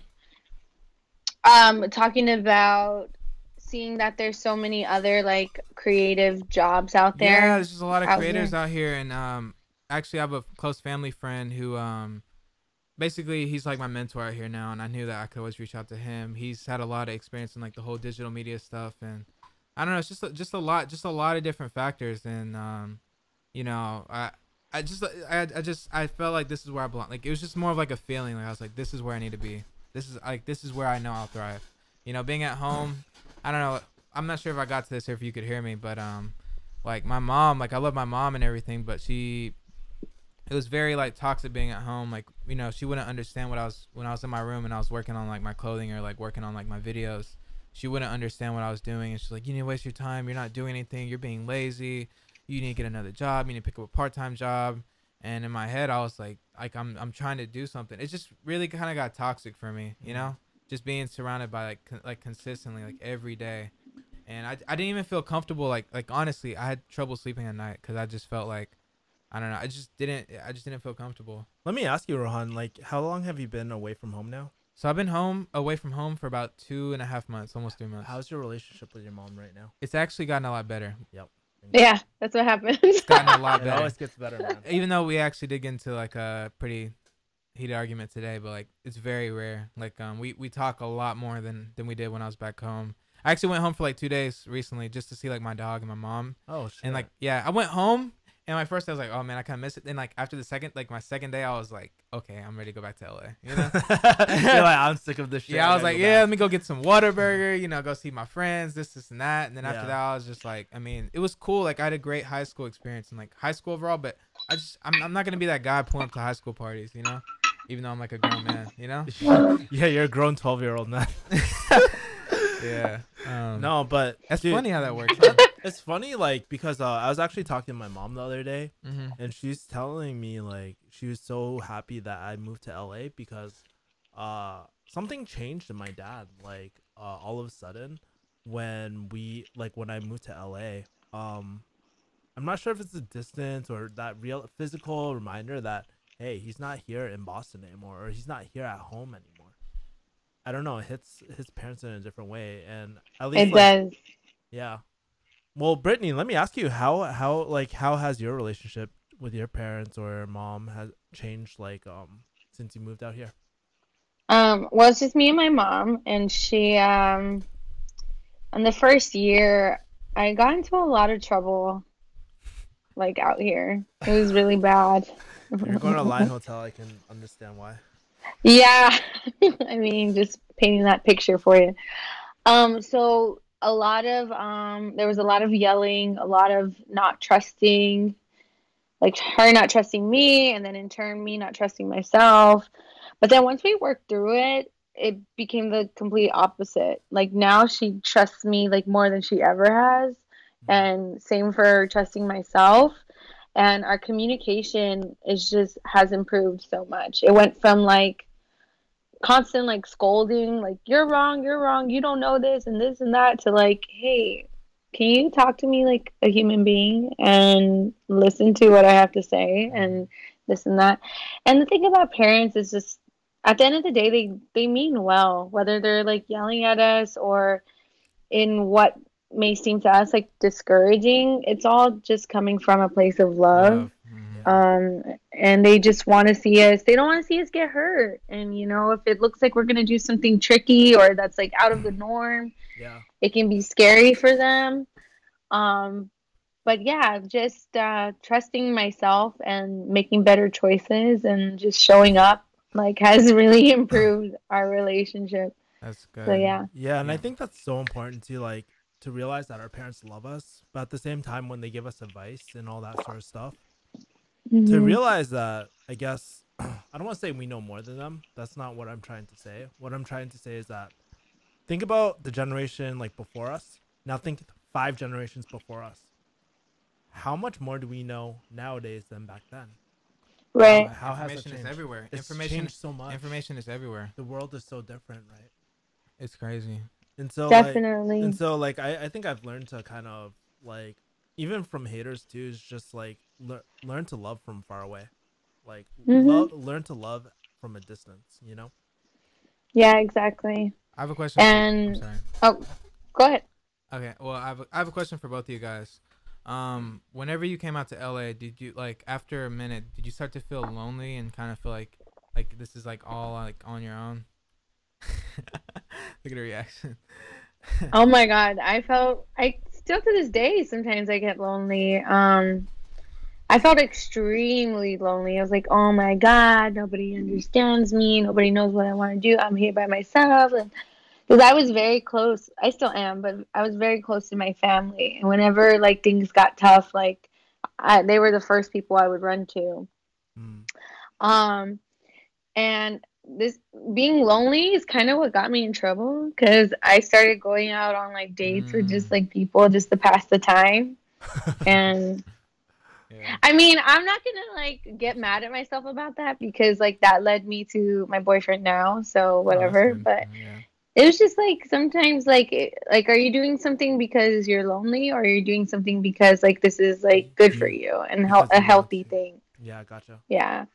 um talking about seeing that there's so many other like creative jobs out there Yeah, there's just a lot of out creators here. out here, and um, actually, I have a close family friend who um, basically he's like my mentor out here now, and I knew that I could always reach out to him. He's had a lot of experience in like the whole digital media stuff, and I don't know, it's just just a lot, just a lot of different factors, and um, you know, I. I just, I, I just, I felt like this is where I belong. Like it was just more of like a feeling. Like I was like, this is where I need to be. This is like, this is where I know I'll thrive. You know, being at home. I don't know. I'm not sure if I got to this or if you could hear me, but um, like my mom like i love my mom and everything but she it was very like toxic being at home like you know she wouldn't understand what i was when i was in my room and i was working on like my clothing or like working on like my videos she wouldn't understand what I was doing, and she's like, "You need to waste your time. You're not doing anything. You're being lazy. You need to get another job. You need to pick up a part-time job." And in my head, I was like, "Like I'm I'm trying to do something." It just really kind of got toxic for me, you mm-hmm. know, just being surrounded by like con- like consistently like every day, and I I didn't even feel comfortable. Like like honestly, I had trouble sleeping at night because I just felt like. I don't know. I just didn't. I just didn't feel comfortable. Let me ask you, Rohan. Like, how long have you been away from home now? So I've been home, away from home for about two and a half months, almost three months. How's your relationship with your mom right now? It's actually gotten a lot better. Yep. Yeah, that's what happens. It's gotten a lot better. It always gets better, man. Even though we actually did get into like a pretty heated argument today, but like it's very rare. Like um, we we talk a lot more than than we did when I was back home. I actually went home for like two days recently just to see like my dog and my mom. Oh shit. And like yeah, I went home and my first day I was like, oh man, I kind of miss it. Then like after the second, like my second day, I was like, okay, I'm ready to go back to LA. You know. *laughs* You're like, I'm sick of this shit. Yeah, I was gotta like, yeah, back." let me go get some Whataburger, you know, go see my friends, this, this, and that. And then after Yeah. that, I was just like, I mean, it was cool. Like, I had a great high school experience and like high school overall, but I just, I'm, I'm not gonna be that guy pulling up to high school parties, you know, even though I'm like a grown man, you know. *laughs* yeah, you're a grown 12 year old man. *laughs* Yeah. Um, no, but that's dude, funny how that works. Huh? It's funny, like because uh, I was actually talking to my mom the other day, hmm and she's telling me like she was so happy that I moved to LA because uh something changed in my dad like uh all of a sudden when we like when I moved to LA um I'm not sure if it's the distance or that real physical reminder that hey he's not here in Boston anymore or he's not here at home anymore I don't know it hits his parents in a different way and at least It like, does. yeah. Well, Brittany, let me ask you how how like how has your relationship with your parents or your mom has changed like um since you moved out here? Um, well, it's just me and my mom, and she, um, in the first year, I got into a lot of trouble, like out here. It was really bad. You're going to Line Hotel, I can understand why. Yeah, *laughs* I mean, just painting that picture for you. Um, so a lot of um, there was a lot of yelling, a lot of not trusting, like her not trusting me, and then in turn me not trusting myself. But then once we worked through it, it became the complete opposite. Like now she trusts me like more than she ever has, and same for trusting myself. And our communication is just has improved so much. It went from like constant like scolding, like you're wrong, you're wrong, you don't know this and this and that, to like, hey, can you talk to me like a human being and listen to what I have to say and mm-hmm. this and that. And the thing about parents is just at the end of the day they they mean well, whether they're like yelling at us or in what may seem to us like discouraging, it's all just coming from a place of love. Um and they just want to see us they don't want to see us get hurt. And you know if it looks like we're going to do something tricky or that's like out of the norm Yeah. it can be scary for them. Um but yeah just uh trusting myself and making better choices and just showing up like *laughs* has really improved our relationship. That's good. so yeah. Yeah, and I think that's so important to like to realize that our parents love us, but at the same time when they give us advice and all that sort of stuff, to Mhm. realize that I guess *clears throat* I don't want to say we know more than them. That's not what I'm trying to say. What I'm trying to say is that think about the generation like before us. Now think five generations before us. How much more do we know nowadays than back then? right How has it Information is everywhere. It's Information, changed so much. information is everywhere. The world is so different, right? It's crazy. And so like, definitely and so like I, I think I've learned to kind of like even from haters too is just like lear- learn to love from far away like Mhm. love learn to love from a distance you know yeah exactly I have a question. and oh go ahead Okay, well, I have a, I have a question for both of you guys. Um, whenever you came out to LA, did you like after a minute, did you start to feel lonely and kind of feel like like this is like all like on your own? *laughs* Look at her reaction. Oh my god, I felt I still to this day sometimes I get lonely. Um I felt extremely lonely. I was like, "Oh my god, nobody understands me. Nobody knows what I want to do. I'm here by myself." And because I was very close, I still am, but I was very close to my family. And whenever like things got tough, like I, they were the first people I would run to. Mm. Um, and this being lonely is kind of what got me in trouble because I started going out on like dates with just Mm. like people just to pass the time. *laughs* And Yeah. I mean, I'm not gonna like get mad at myself about that because like that led me to my boyfriend now. So Oh, whatever. good. but yeah. it was just like sometimes like it- like are you doing something because you're lonely or are you doing something because like this is like good for you and hel- Because a healthy to. thing? Yeah, gotcha. Yeah.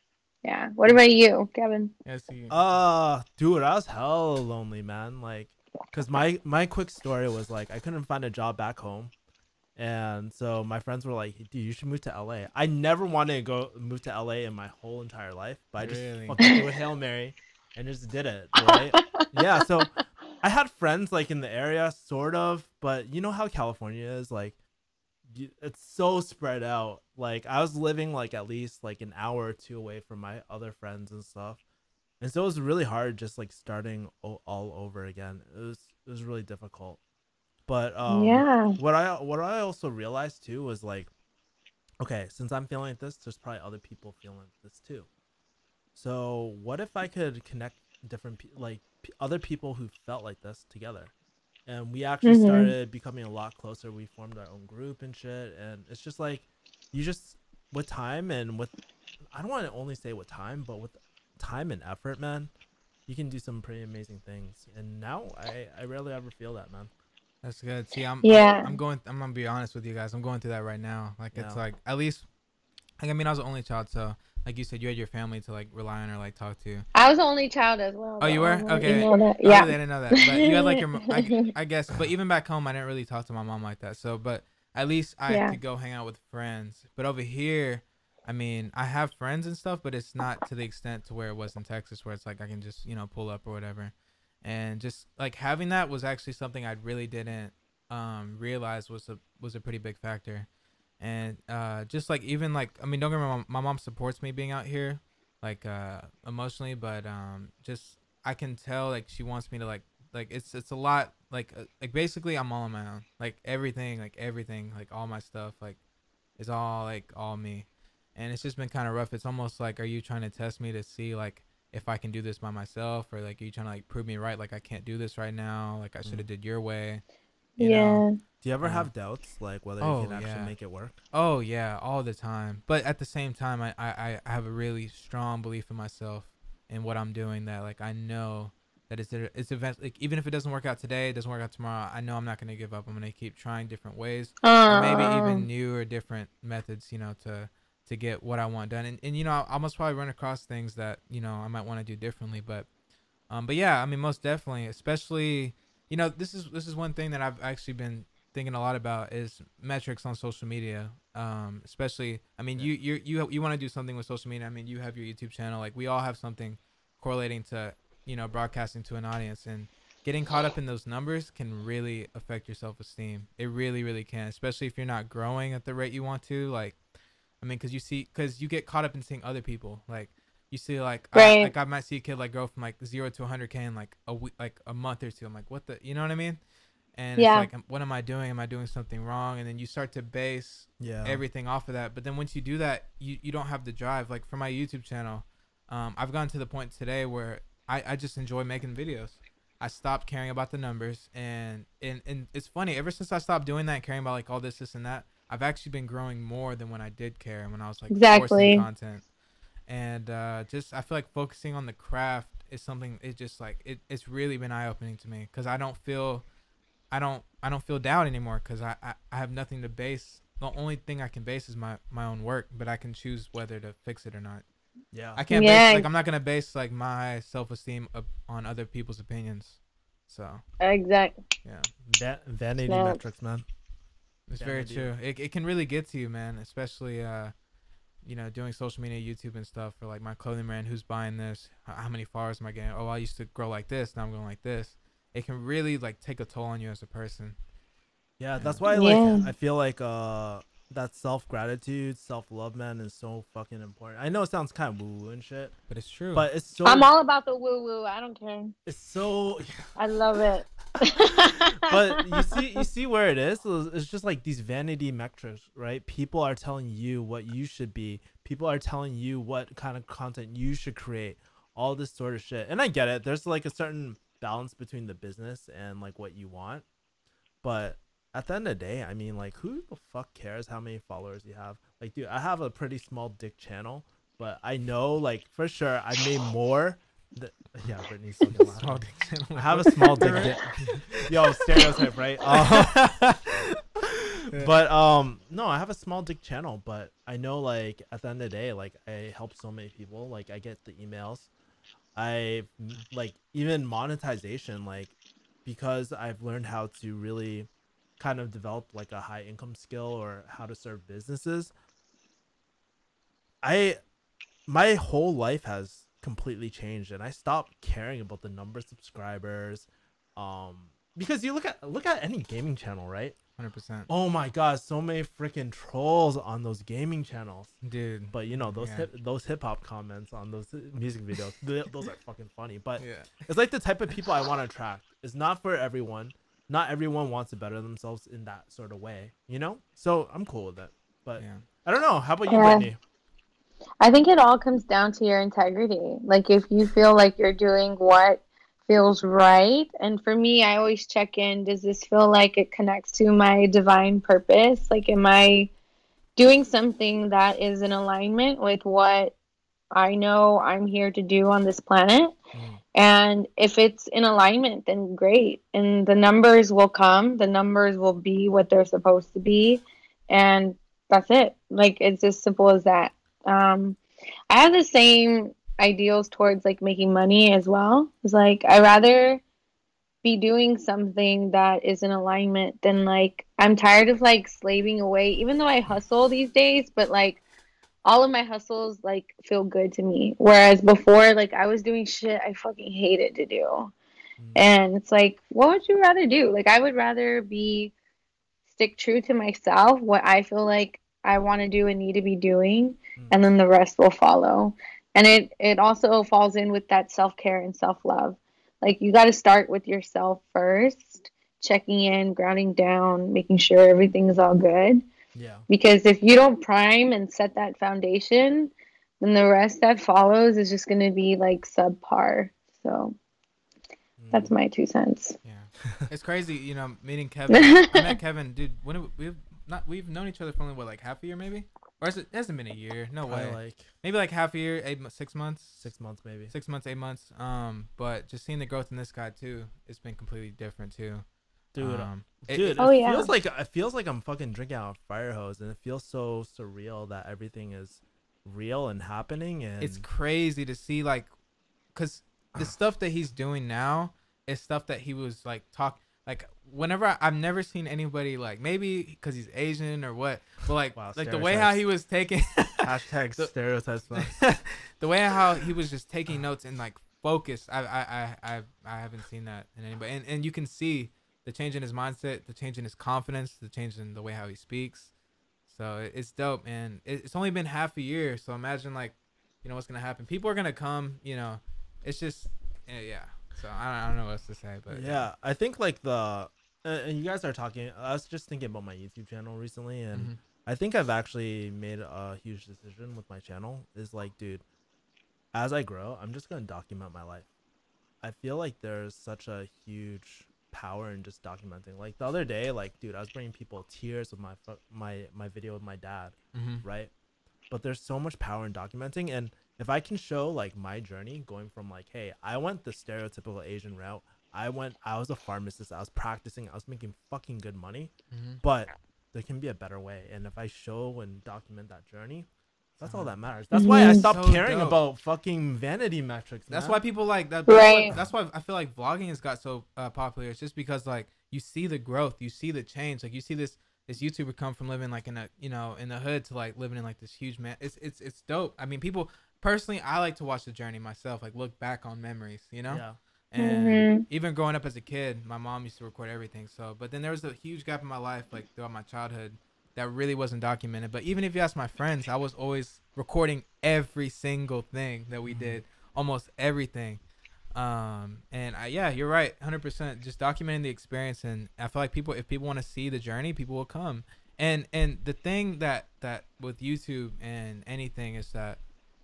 Yeah. What about you, Kevin? Yeah, see, Uh, dude, I was hella lonely, man. Like, cause my my quick story was like I couldn't find a job back home, and so my friends were like, "Dude, you should move to LA." I never wanted to go move to LA in my whole entire life, but I just Really? fucking threw a hail mary and just did it. Right? *laughs* yeah. So I had friends like in the area, sort of, but you know how California is, like. It's so spread out. Like I was living like at least like an hour or two away from my other friends and stuff and so it was really hard just like starting all over again it was it was really difficult but um yeah. what i what i also realized too was like okay since i'm feeling like this there's probably other people feeling this too. So what if i could connect different pe- like p- other people who felt like this together? And we actually Mhm. started becoming a lot closer. We formed our own group and shit. And it's just like you just with time and with i don't want to only say with time but with time and effort man you can do some pretty amazing things. And now i i rarely ever feel that man That's good. See, I'm Yeah. I'm going. I'm gonna be honest with you guys. I'm going through that right now. Like it's like at least, like I mean, I was the only child, so like you said, you had your family to like rely on or like talk to. I was the only child as well. Oh, you were? I don't know if Okay. You know that. Oh, Yeah. I didn't know that. But you had like your, *laughs* I, I guess. But even back home, I didn't really talk to my mom like that. So, but at least I Yeah. could go hang out with friends. But over here, I mean, I have friends and stuff, but it's not to the extent to where it was in Texas, where it's like I can just you know pull up or whatever. And just like having that was actually something I really didn't um realize was a was a pretty big factor. And uh just like even like I mean, don't get me wrong, my mom supports me being out here, like uh emotionally, but um just I can tell like she wants me to like like it's it's a lot like uh, like basically I'm all on my own. Like everything like everything like all my stuff like is all like all me. And it's just been kind of rough. It's almost like are you trying to test me to see like if I can do this by myself or like are you trying to like prove me right like I can't do this right now like I should have mm. did your way you yeah. know? do you ever Yeah. have doubts like whether Oh, you can actually yeah. make it work Oh yeah, all the time. But at the same time, I, I, I have a really strong belief in myself and what I'm doing. That like I know that it's it's event like even if it doesn't work out today, it doesn't work out tomorrow. I know I'm not gonna give up. I'm gonna keep trying different ways, or maybe even new or different methods. You know, to to get what I want done. And and you know, I must probably run across things that you know I might want to do differently. But um, but yeah, I mean, most definitely, especially you know, this is this is one thing that I've actually been thinking a lot about is metrics on social media. Um, especially, I mean, you you you you want to do something with social media. I mean, you have your YouTube channel. Like we all have something correlating to you know broadcasting to an audience and getting caught up in those numbers can really affect your self-esteem it really really can especially if you're not growing at the rate you want to like i mean because you see because you get caught up in seeing other people like you see like I, like I might see a kid like grow from like zero to 100k in like a week like a month or two i'm like what the you know what i mean and Yeah. it's like what am i doing am i doing something wrong and then you start to base yeah everything off of that. But then once you do that, you, you don't have the drive. Like for my YouTube channel, um, I've gotten to the point today where I, I just enjoy making videos. I stopped caring about the numbers and, and and it's funny, ever since I stopped doing that and caring about like all this, this and that, I've actually been growing more than when I did care and when I was like Exactly. forcing content. And uh, just I feel like focusing on the craft is something it just like it, it's really been eye opening to me because I don't feel I don't I don't feel doubt anymore because I, I I have nothing to base. The only thing I can base is my my own work, but I can choose whether to fix it or not. yeah I can't Yeah. base like I'm not gonna base like my self esteem on other people's opinions. So Exactly. yeah, Va- vanity No. metrics man it's very true. It it can really get to you, man. Especially uh, you know, doing social media, YouTube and stuff for like my clothing brand. Who's buying this? How, how many followers am I getting? Oh, I used to grow like this. Now I'm going like this. It can really like take a toll on you as a person. Yeah, Yeah. that's why Yeah. like I feel like uh that self gratitude, self love, man, is so fucking important. I know it sounds kind of woo woo and shit, But it's true. but it's so I'm all about the woo woo. I don't care. it's so. I love it. *laughs* But *laughs* you see, you see where it is. It's it's just like these vanity metrics, right? People are telling you what you should be. People are telling you what kind of content you should create. all this sort of shit. And I get it. There's like a certain balance between the business and like what you want. But at the end of the day, I mean, like, who the fuck cares how many followers you have? Like, dude, I have a pretty small dick channel, but I know, like, for sure, I made more. Th- yeah, Brittany's loud. *laughs* Small dick channel. I have a small dick. dick. *laughs* Yo, stereotype, right? *laughs* Uh, but um, no, I have a small dick channel, but I know, like, at the end of the day, like, I help so many people. Like, I get the emails. I like even monetization, like, because I've learned how to really kind of develop like a high income skill or how to serve businesses. I my whole life has completely changed and I stopped caring about the number of subscribers. Um because you look at look at any gaming channel, right? Hundred percent, Oh my god, so many freaking trolls on those gaming channels. dude. But you know those Yeah. hip, those hip hop comments on those music videos, those are fucking funny. But Yeah, it's like the type of people I want to attract. It's not for everyone. Not everyone wants to better themselves in that sort of way, you know. So I'm cool with it. But yeah. I don't know. How about you, Yeah. Brittany? I think it all comes down to your integrity. Like if you feel like you're doing what feels right, and for me, I always check in, does this feel like it connects to my divine purpose? Like am I doing something that is in alignment with what I know I'm here to do on this planet? Mm. And if it's in alignment, then great. And the numbers will come, the numbers will be what they're supposed to be. And that's it. Like it's as simple as that. Um, I have the same ideals towards like making money as well. It's like I rather be doing something that is in alignment than like I'm tired of like slaving away, even though I hustle these days, but like all of my hustles like feel good to me. Whereas before, like I was doing shit I fucking hated to do. Mm. And it's like, what would you rather do? Like I would rather be stick true to myself, what I feel like I want to do and need to be doing, Mm. and then the rest will follow. And it it also falls in with that self-care and self-love. Like you got to start with yourself first, checking in, grounding down, making sure everything's all good Yeah. because if you don't prime and set that foundation, then the rest that follows is just going to be like subpar. So Mm. that's my two cents. Yeah, it's crazy. You know, meeting *laughs* Kevin. I met Kevin, dude. When we- we've not we've known each other for only what like half a year maybe, or is it, it hasn't been a year? No way. Probably like maybe like half a year, eight, mo- six months, six months, maybe. six months, eight months. Um, but just seeing the growth in this guy too, it's been completely different too. Dude, um, uh, it- dude, Oh, it yeah. feels like it feels like I'm fucking drinking out of a fire hose, and it feels so surreal that everything is real and happening. And it's crazy to see like because the ah. stuff that he's doing now is stuff that he was like talk like whenever I, i've never seen anybody like maybe because he's asian or what but like Wow, like the way how he was taking *laughs* hashtag the- stereotypes. man. *laughs* the way how he was just taking ah. notes and like focused i i i i, I haven't seen that in anybody and, and you can see the change in his mindset the change in his confidence the change in the way how he speaks so it's dope and it- it's only been half a year so imagine like you know what's gonna happen people are gonna come you know it's just eh, yeah so i don't, I don't know what else to say but yeah, I think like the uh, and you guys are talking. I was just thinking about my YouTube channel recently, and Mhm. I think I've actually made a huge decision with my channel. Is like, dude, as I grow, I'm just gonna document my life. I feel like there's such a huge power in just documenting. Like the other day, like, dude, I was bringing people tears with my my my video with my dad, Mhm. right? But there's so much power in documenting, and if I can show like my journey going from like, hey, I went the stereotypical Asian route. I went. I was a pharmacist. I was practicing. I was making fucking good money Mhm. but there can be a better way and if i show and document that journey that's all that matters that's why i Mhm. stopped So caring dope. about fucking vanity metrics That's why people like that. That's, Right. why, that's why I feel like vlogging has got so uh, popular. It's just because like you see the growth, you see the change. Like you see this this YouTuber come from living like in a you know in the hood to like living in like this huge man. It's it's it's dope. I mean, people personally, I like to watch the journey myself. Like look back on memories, you know. yeah And Mhm. even growing up as a kid, my mom used to record everything. So, but then there was a huge gap in my life, like throughout my childhood, that really wasn't documented. But even if you ask my friends, I was always recording every single thing that we Mhm. did, almost everything. Um, and I, yeah, you're right, hundred percent. Just documenting the experience, and I feel like people, if people want to see the journey, people will come. And and the thing that that with YouTube and anything is that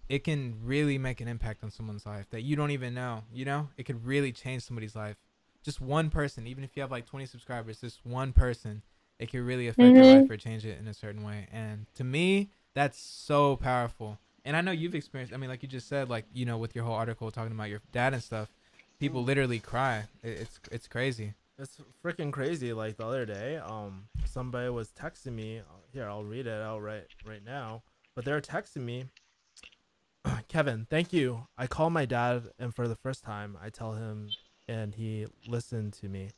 it can really make an impact on someone's life that you don't even know. You know, it could really change somebody's life. Just one person, even if you have like 20 subscribers, just one person, it could really affect your Mhm. life or change it in a certain way. And to me, that's so powerful. And I know you've experienced. I mean, like you just said, like you know, with your whole article talking about your dad and stuff, people literally cry. It's it's crazy. It's freaking crazy. Like the other day, um, somebody was texting me. Here, I'll read it out right right now. But they're texting me. *clears throat* Kevin, thank you. I call my dad, and for the first time, I tell him, and he listened to me.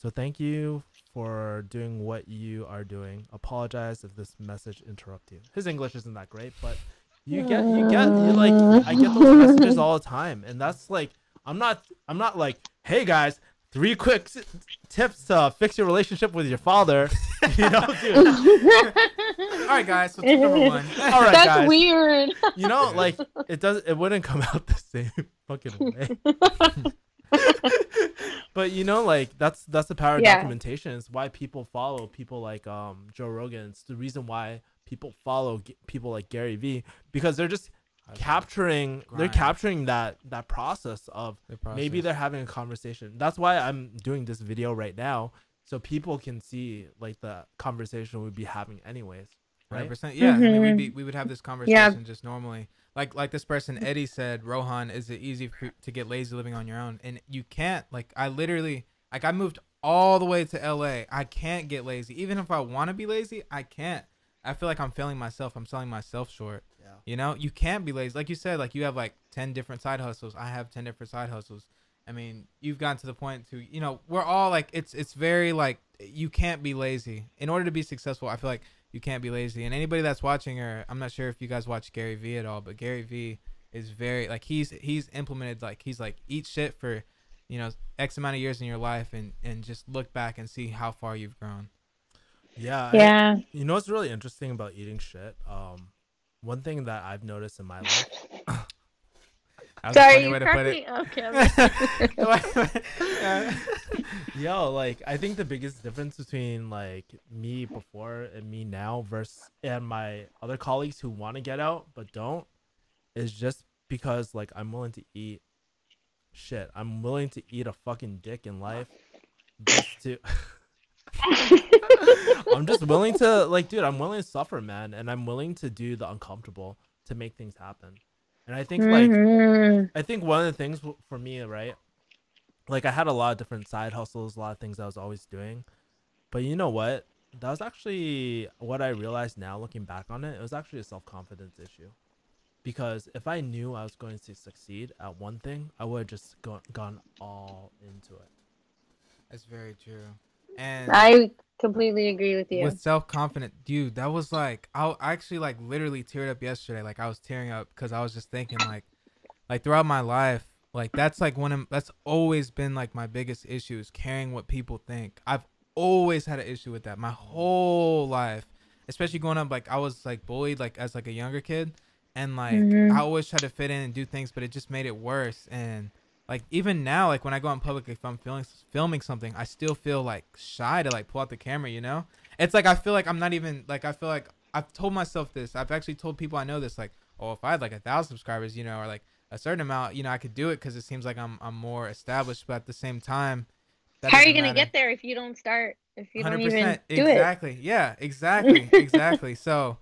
So thank you for doing what you are doing. Apologize if this message interrupt you. His English isn't that great, but you get you get you like I get those messages all the time, and that's like I'm not I'm not like hey guys three quick tips to fix your relationship with your father. *laughs* you know, dude. All right, guys. So tip number one. *laughs* All right, That's guys. weird. You know, like it does. It wouldn't come out the same *laughs* fucking way. But you know, like that's that's the power of Yeah. documentation. It's why people follow people like um Joe Rogan. It's the reason why people follow G- people like Gary Vee because they're just capturing they're capturing that that process of The maybe they're having a conversation. That's why I'm doing this video right now so people can see like the conversation we'd be having anyways. Hundred Right? percent. Yeah, I mean, we'd be, we would have this conversation just normally. Like like this person Eddie said, Rohan, is it easy for, to get lazy living on your own? And you can't. Like I literally, like I moved all the way to L.A. I can't get lazy. Even if I want to be lazy, I can't. I feel like I'm failing myself. I'm selling myself short. Yeah. You know, you can't be lazy. Like you said, like you have like ten different side hustles. I have ten different side hustles. I mean, you've gotten to the point to, you know, we're all like, it's it's very like you can't be lazy. In order to be successful, I feel like you can't be lazy. And anybody that's watching, or I'm not sure if you guys watch Gary Vee at all, but Gary Vee is very like he's he's implemented like he's like eat shit for, you know, X amount of years in your life, and and just look back and see how far you've grown. Yeah. I- yeah. You know what's really interesting about eating shit? Um, one thing that I've noticed in my life. *laughs* That was a Sorry, funny you way to put cracked it. me up, *laughs* Kevin. *laughs* Yo, like I think the biggest difference between like me before and me now versus and my other colleagues who want to get out but don't is just because like I'm willing to eat shit. I'm willing to eat a fucking dick in life just to *laughs* I'm just willing to like dude, I'm willing to suffer, man, and I'm willing to do the uncomfortable to make things happen. And I think like Mhm. I think one of the things for me, right? Like I had a lot of different side hustles, a lot of things I was always doing. But you know what? That was actually what I realized now looking back on it. It was actually a self-confidence issue. Because if I knew I was going to succeed at one thing, I would have just gone gone all into it. That's very true. And I completely agree with you. with self confident, dude, that was like I actually like literally teared up yesterday. Like I was tearing up because I was just thinking like, like throughout my life, like that's like one of that's always been like my biggest issue is caring what people think. I've always had an issue with that my whole life, especially growing up. Like I was like bullied like as like a younger kid, and like Mhm. I always tried to fit in and do things, but it just made it worse. And like even now, like when I go out in public, if I'm filming filming something, I still feel like shy to like pull out the camera. You know, it's like I feel like I'm not even like I feel like I've told myself this. I've actually told people I know this. Like, oh, if I had like a thousand subscribers, you know, or like a certain amount, you know, I could do it because it seems like I'm I'm more established. But at the same time, How are you gonna matter. get there if you don't start? If you don't even do it? exactly. Yeah, exactly. exactly. *laughs* So,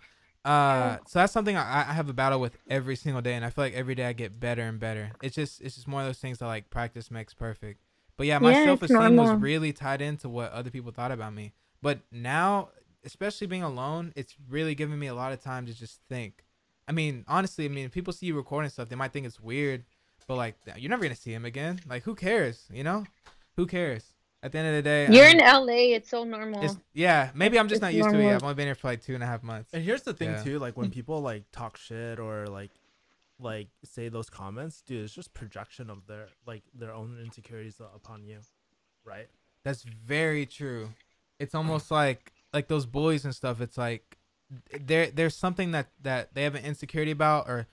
uh, so that's something I, I have a battle with every single day, and I feel like every day I get better and better. It's just, it's just one of those things that like practice makes perfect. But yeah, my Yeah, self esteem was really tied into what other people thought about me. But now, especially being alone, it's really giving me a lot of time to just think. I mean, honestly, I mean, if people see you recording stuff, they might think it's weird, but like, you're never gonna see him again. Like, who cares? You know, who cares? At the end of the day, You're mean- in LA. It's so normal. it's, yeah, maybe I'm just It's not used to it. yet. I've only been here for like two and a half months. And here's the thing Yeah. too, like when *laughs* people like talk shit or like like say those comments, dude, it's just projection of their like their own insecurities upon you. Right? That's very true. It's *clears throat* almost like like those bullies and stuff. It's like there there's something that that they have an insecurity about. Or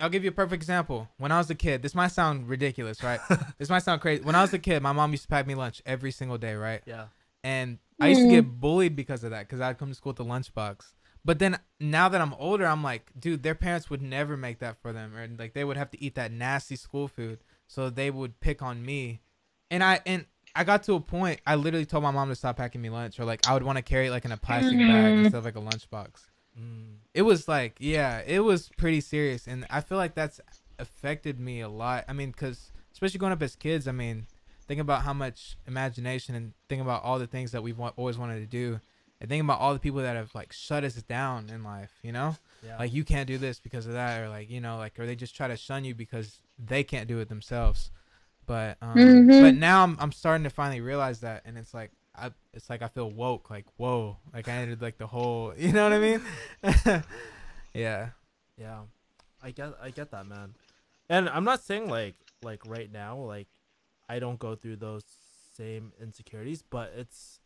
I'll give you a perfect example. When I was a kid, this might sound ridiculous, right? *laughs* this might sound crazy. When I was a kid, my mom used to pack me lunch every single day, right? Yeah. And I used to Mhm. get bullied because of that, because I'd come to school with a lunchbox. But then now that I'm older, I'm like, dude, their parents would never make that for them, or like they would have to eat that nasty school food, so they would pick on me, and I and I got to a point. I literally told my mom to stop packing me lunch, or like I would want to carry it like in a plastic bag Mhm. instead of like a lunchbox. Mm. It was like, yeah, it was pretty serious, and I feel like that's affected me a lot. I mean, because especially growing up as kids, I mean, think about how much imagination and think about all the things that we've wa- always wanted to do, and think about all the people that have like shut us down in life. You know, Yeah. like you can't do this because of that, or like you know, like or they just try to shun you because they can't do it themselves. But um, Mhm. but now I'm I'm starting to finally realize that, and it's like I it's like I feel woke, like whoa, like I ended like the whole, *laughs* you know what I mean? *laughs* yeah. Yeah, I get I get that, man. And I'm not saying like like right now like I don't go through those same insecurities, but it's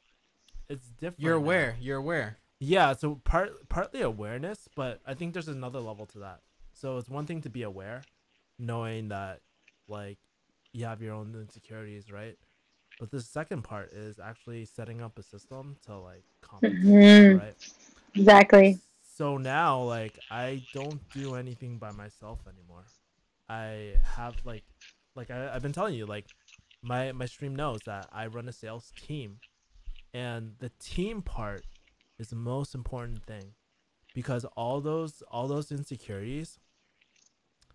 it's different. You're now. aware. You're aware. Yeah, so part partly awareness, but I think there's another level to that. So it's one thing to be aware, knowing that like you have your own insecurities, right? But the second part is actually setting up a system to like compensate, Mhm. right? Exactly. So now, like, I don't do anything by myself anymore. I have like, like I, I've been telling you, like, my my stream knows that I run a sales team, and the team part is the most important thing, because all those all those insecurities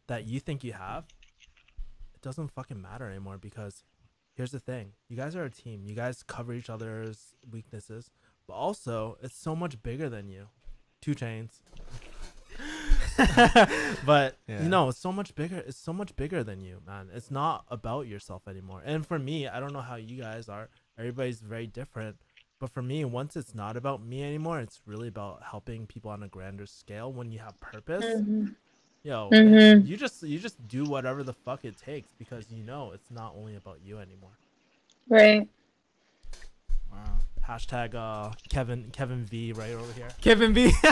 that you think you have, it doesn't fucking matter anymore. Because here's the thing: you guys are a team. You guys cover each other's weaknesses, but also it's so much bigger than you. Two chains. *laughs* but Yeah. you know, it's so much bigger. It's so much bigger than you, man. It's not about yourself anymore. And for me, I don't know how you guys are. Everybody's very different. But for me, once it's not about me anymore, it's really about helping people on a grander scale. When you have purpose, Mhm. Yo, Mhm. you just you just do whatever the fuck it takes because you know it's not only about you anymore. Right. Wow. Hashtag uh Kevin Kevin V right over here. Kevin V. *laughs*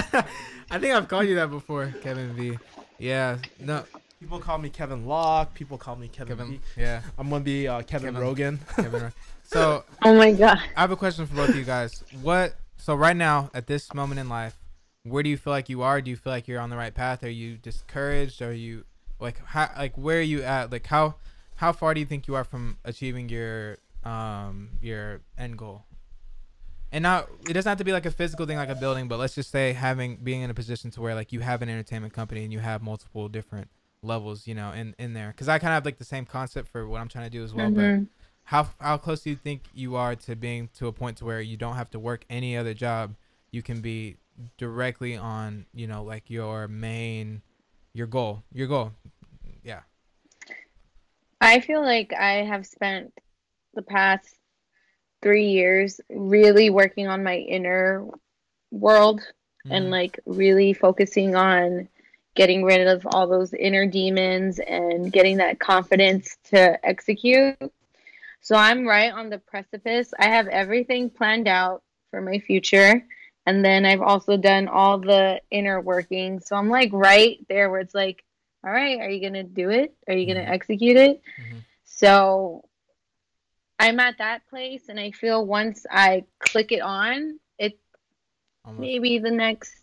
I think I've called you that before, Kevin V. Yeah. No, People call me Kevin Locke. People call me Kevin. Kevin. V. Yeah. I'm gonna be uh, Kevin, Kevin. Rogan. Kevin. Ro- *laughs* So Oh my god. I have a question for both of you guys. What? So right now, at this moment in life, where do you feel like you are? Do you feel like you're on the right path? Are you discouraged? Are you like how? Like where are you at? Like how? How far do you think you are from achieving your um your end goal? And now it doesn't have to be like a physical thing, like a building, but let's just say having being in a position to where like you have an entertainment company and you have multiple different levels, you know, in in there. Because I kind of have like the same concept for what I'm trying to do as well, but Mhm. how how close do you think you are to being to a point to where you don't have to work any other job you can be directly on you know like your main your goal your goal yeah I feel like I have spent the past three years really working on my inner world and Mhm. like really focusing on getting rid of all those inner demons and getting that confidence to execute. So I'm right on the precipice. I have everything planned out for my future. And then I've also done all the inner working. So I'm like right there where it's like, all right, are you going to do it? Are you going to execute it? Mhm. So I'm at that place. And I feel once I click it on, it almost maybe the next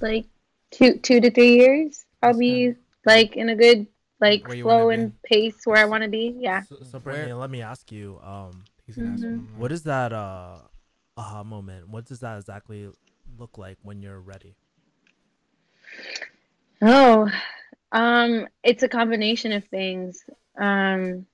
like two two to three years i'll be like in a good like flow and pace where i want to be yeah So, so Where- let me ask you, um, he's gonna ask one what is that uh aha moment? What does that exactly look like when you're ready? oh um it's a combination of things um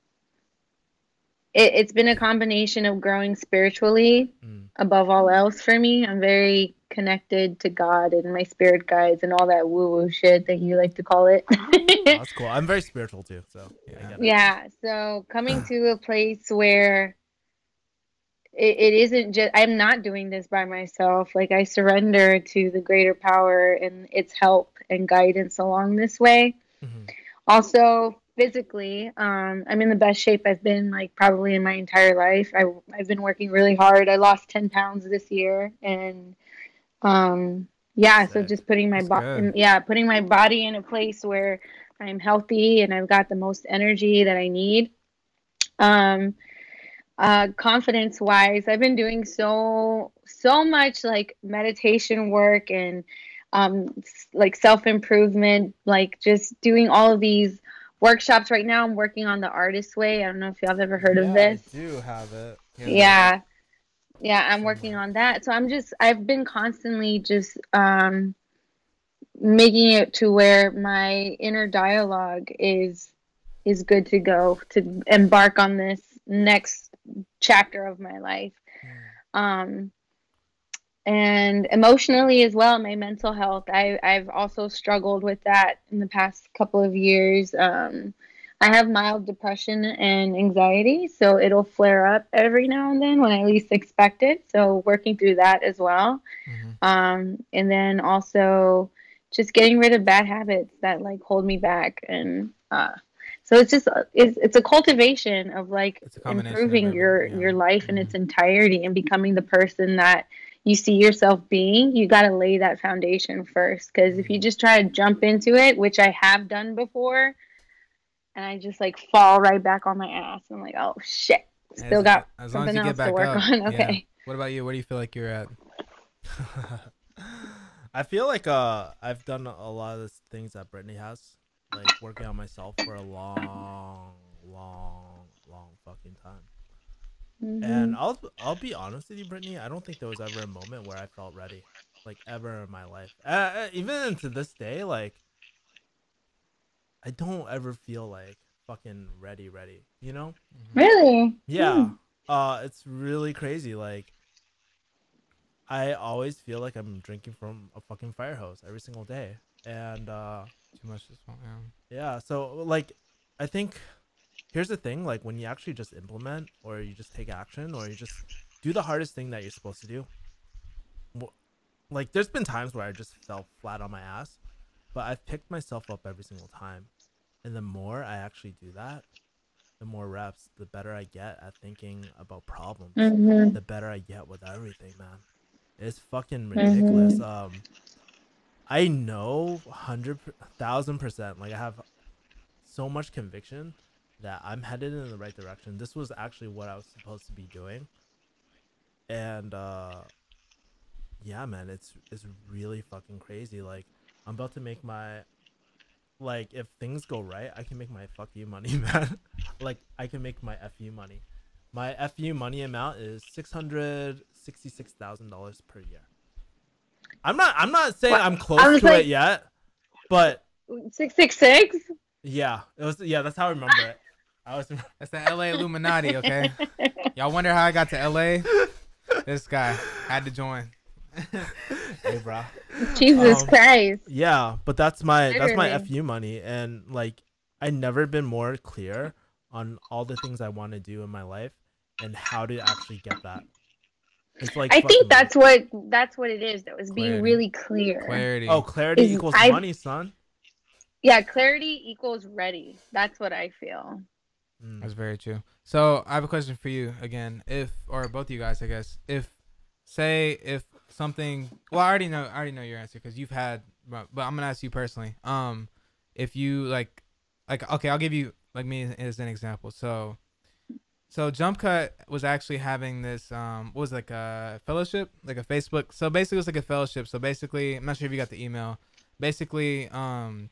it, it's been a combination of growing spiritually Mm. above all else for me i'm very connected to god and my spirit guides and all that woo woo shit that you like to call it Oh, *laughs* that's cool. I'm very spiritual too, so Yeah. yeah so coming to a place where it, it isn't just i'm not doing this by myself. Like i surrender to the greater power and its help and guidance along this way. Mhm. also physically um, i'm in the best shape i've been like probably in my entire life. I, i've been working really hard. I lost 10 pounds this year and um, yeah so just putting my body yeah putting my body in a place where i'm healthy and i've got the most energy that i need. Um, uh, confidence wise i've been doing so so much like meditation work and um, like self improvement, like just doing all of these workshops. Right now, I'm working on the artist way. I don't know if y'all have ever heard of this. I do have it. Yeah. Yeah, I'm working on that. So I'm just I've been constantly just um making it to where my inner dialogue is is good to go to embark on this next chapter of my life. Um and emotionally as well, my mental health. I I've also struggled with that in the past couple of years. Um I have mild depression and anxiety, so it'll flare up every now and then when I least expect it. So working through that as well. Mhm. Um, and then also just getting rid of bad habits that like hold me back and uh, so it's just it's, it's a cultivation of like improving your yeah. your life in Mhm. its entirety and becoming the person that you see yourself being you got to lay that foundation first because if you Mm-hmm. just try to jump into it which i have done before and i just like fall right back on my ass i'm like oh shit still As- got as long as something else to work up, on *laughs* yeah. okay What about you? Where do you feel like you're at? *laughs* I feel like uh I've done a lot of the things that Brittany has, like working on myself for a long, long, long fucking time. Mhm. And I'll I'll be honest with you, Brittany. I don't think there was ever a moment where I felt ready, like ever in my life. Uh, even to this day, like I don't ever feel like fucking ready, ready. You know? really Yeah. Hmm. Uh it's really crazy. Like I always feel like I'm drinking from a fucking fire hose every single day. And uh Too much this one. Yeah. yeah, so like I think here's the thing, like when you actually just implement or you just take action or you just do the hardest thing that you're supposed to do. Like there's been times where I just fell flat on my ass, but I've picked myself up every single time. And the more I actually do that, the more reps, the better I get at thinking about problems Mhm. the better I get with everything, man. It's fucking ridiculous. Um, I know hundred thousand percent. Like I have so much conviction that I'm headed in the right direction. This was actually what I was supposed to be doing, and uh, yeah, man, it's it's really fucking crazy. Like I'm about to make my like if things go right, I can make my fuck you money, *laughs* man. like I can make my fu money. My FU money amount is six hundred sixty-six thousand dollars per year. I'm not. I'm not saying Well, I'm close to like- it yet, but Six six six. yeah, it was. Yeah, that's how I remember it. I was. *laughs* That's the LA Illuminati, *laughs* okay? Y'all wonder how I got to LA? This guy had to join. *laughs* hey, bro. Jesus Um, Christ. Yeah, but that's my that's my FU money, and like I never been more clear on all the things I want to do in my life and how to actually get that. It's like I think that's what that's what it is though, is being really clear. Clarity. oh clarity is- equals I- money, son. Yeah, clarity equals ready. That's what I feel. Mm. That's very true. So I have a question for you again. If or both of you guys, I guess. If say if something, well, I already know, I already know your answer because you've had, but, but I'm gonna ask you personally. Um, if you like, like, okay, I'll give you like me as an example. So, so Jump Cut was actually having this, um, what was it, like a fellowship, like a Facebook. So basically, it was like a fellowship. So basically, I'm not sure if you got the email. Basically, um,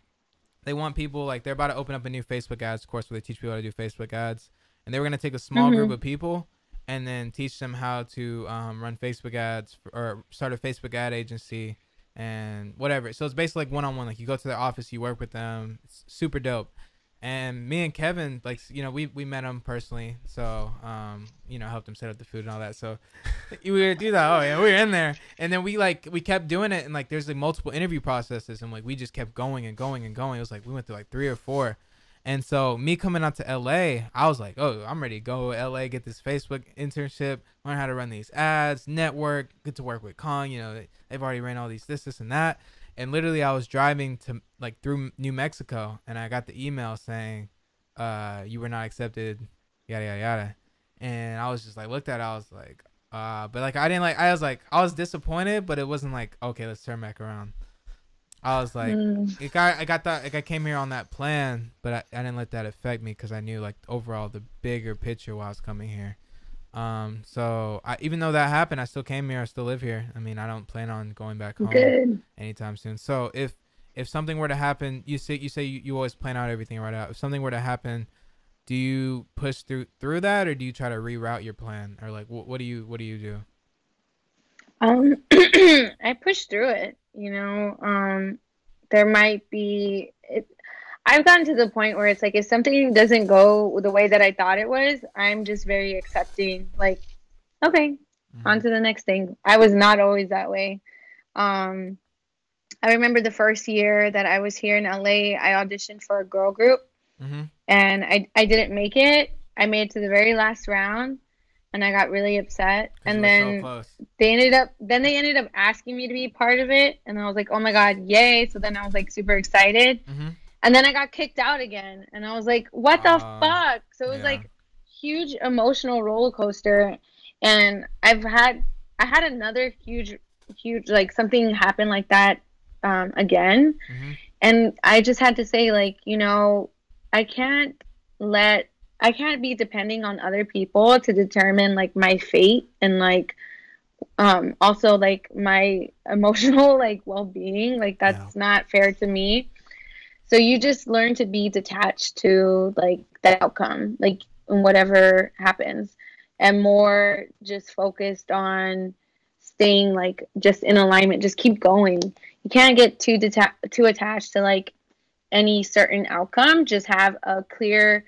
they want people like they're about to open up a new Facebook ads course where they teach people how to do Facebook ads, and they were gonna take a small group Mhm. of people and then teach them how to um, run Facebook ads f- or start a Facebook ad agency and whatever. So it's basically like one on one. Like you go to their office, you work with them. It's super dope. And me and Kevin, like you know, we we met him personally, so um, you know, helped him set up the food and all that. So we would do that. Oh yeah, we were in there, and then we like we kept doing it, and like there's like multiple interview processes, and like we just kept going and going and going. It was like we went through like three or four, and so me coming out to LA, I was like, oh, I'm ready to go LA, get this Facebook internship, learn how to run these ads, network, get to work with Kong. You know, they've already ran all these this, this, and that. And literally, I was driving to like through New Mexico, and I got the email saying, uh, you were not accepted, yada yada yada. And I was just like, looked at, it, I was like, uh, but like I didn't like, I was like, I was disappointed, but it wasn't like, okay, let's turn back around. I was like, Mm. it got I got that like I came here on that plan, but I, I didn't let that affect me because I knew like overall the bigger picture while I was coming here. Um, so I, even though that happened, I still came here. I still live here. I mean, I don't plan on going back home Good. anytime soon. So if if something were to happen, you say you say you, you always plan out everything right out. If something were to happen, do you push through through that, or do you try to reroute your plan, or like what, what do you what do you do? Um, *clears throat* I push through it. You know, um, there might be. It, I've gotten to the point where it's like if something doesn't go the way that I thought it was, I'm just very accepting. Like, okay, Mhm. on to the next thing. I was not always that way. Um, I remember the first year that I was here in LA, I auditioned for a girl group Mm-hmm. and I, I didn't make it. I made it to the very last round and I got really upset. And then so they ended up then they ended up asking me to be part of it and I was like, "Oh my god, yay." So then I was like super excited. Mm-hmm. And then I got kicked out again and I was like, "What the Ah, fuck?" So it was yeah. like huge emotional roller coaster and I've had I had another huge huge like something happen like that um again Mm-hmm. and I just had to say like, you know, I can't let I can't be depending on other people to determine like my fate and like um also like my *laughs* emotional like well-being like that's not fair to me so you just learn to be detached to like the outcome like whatever happens and more just focused on staying like just in alignment just keep going. You can't get too deta- too attached to like any certain outcome. Just have a clear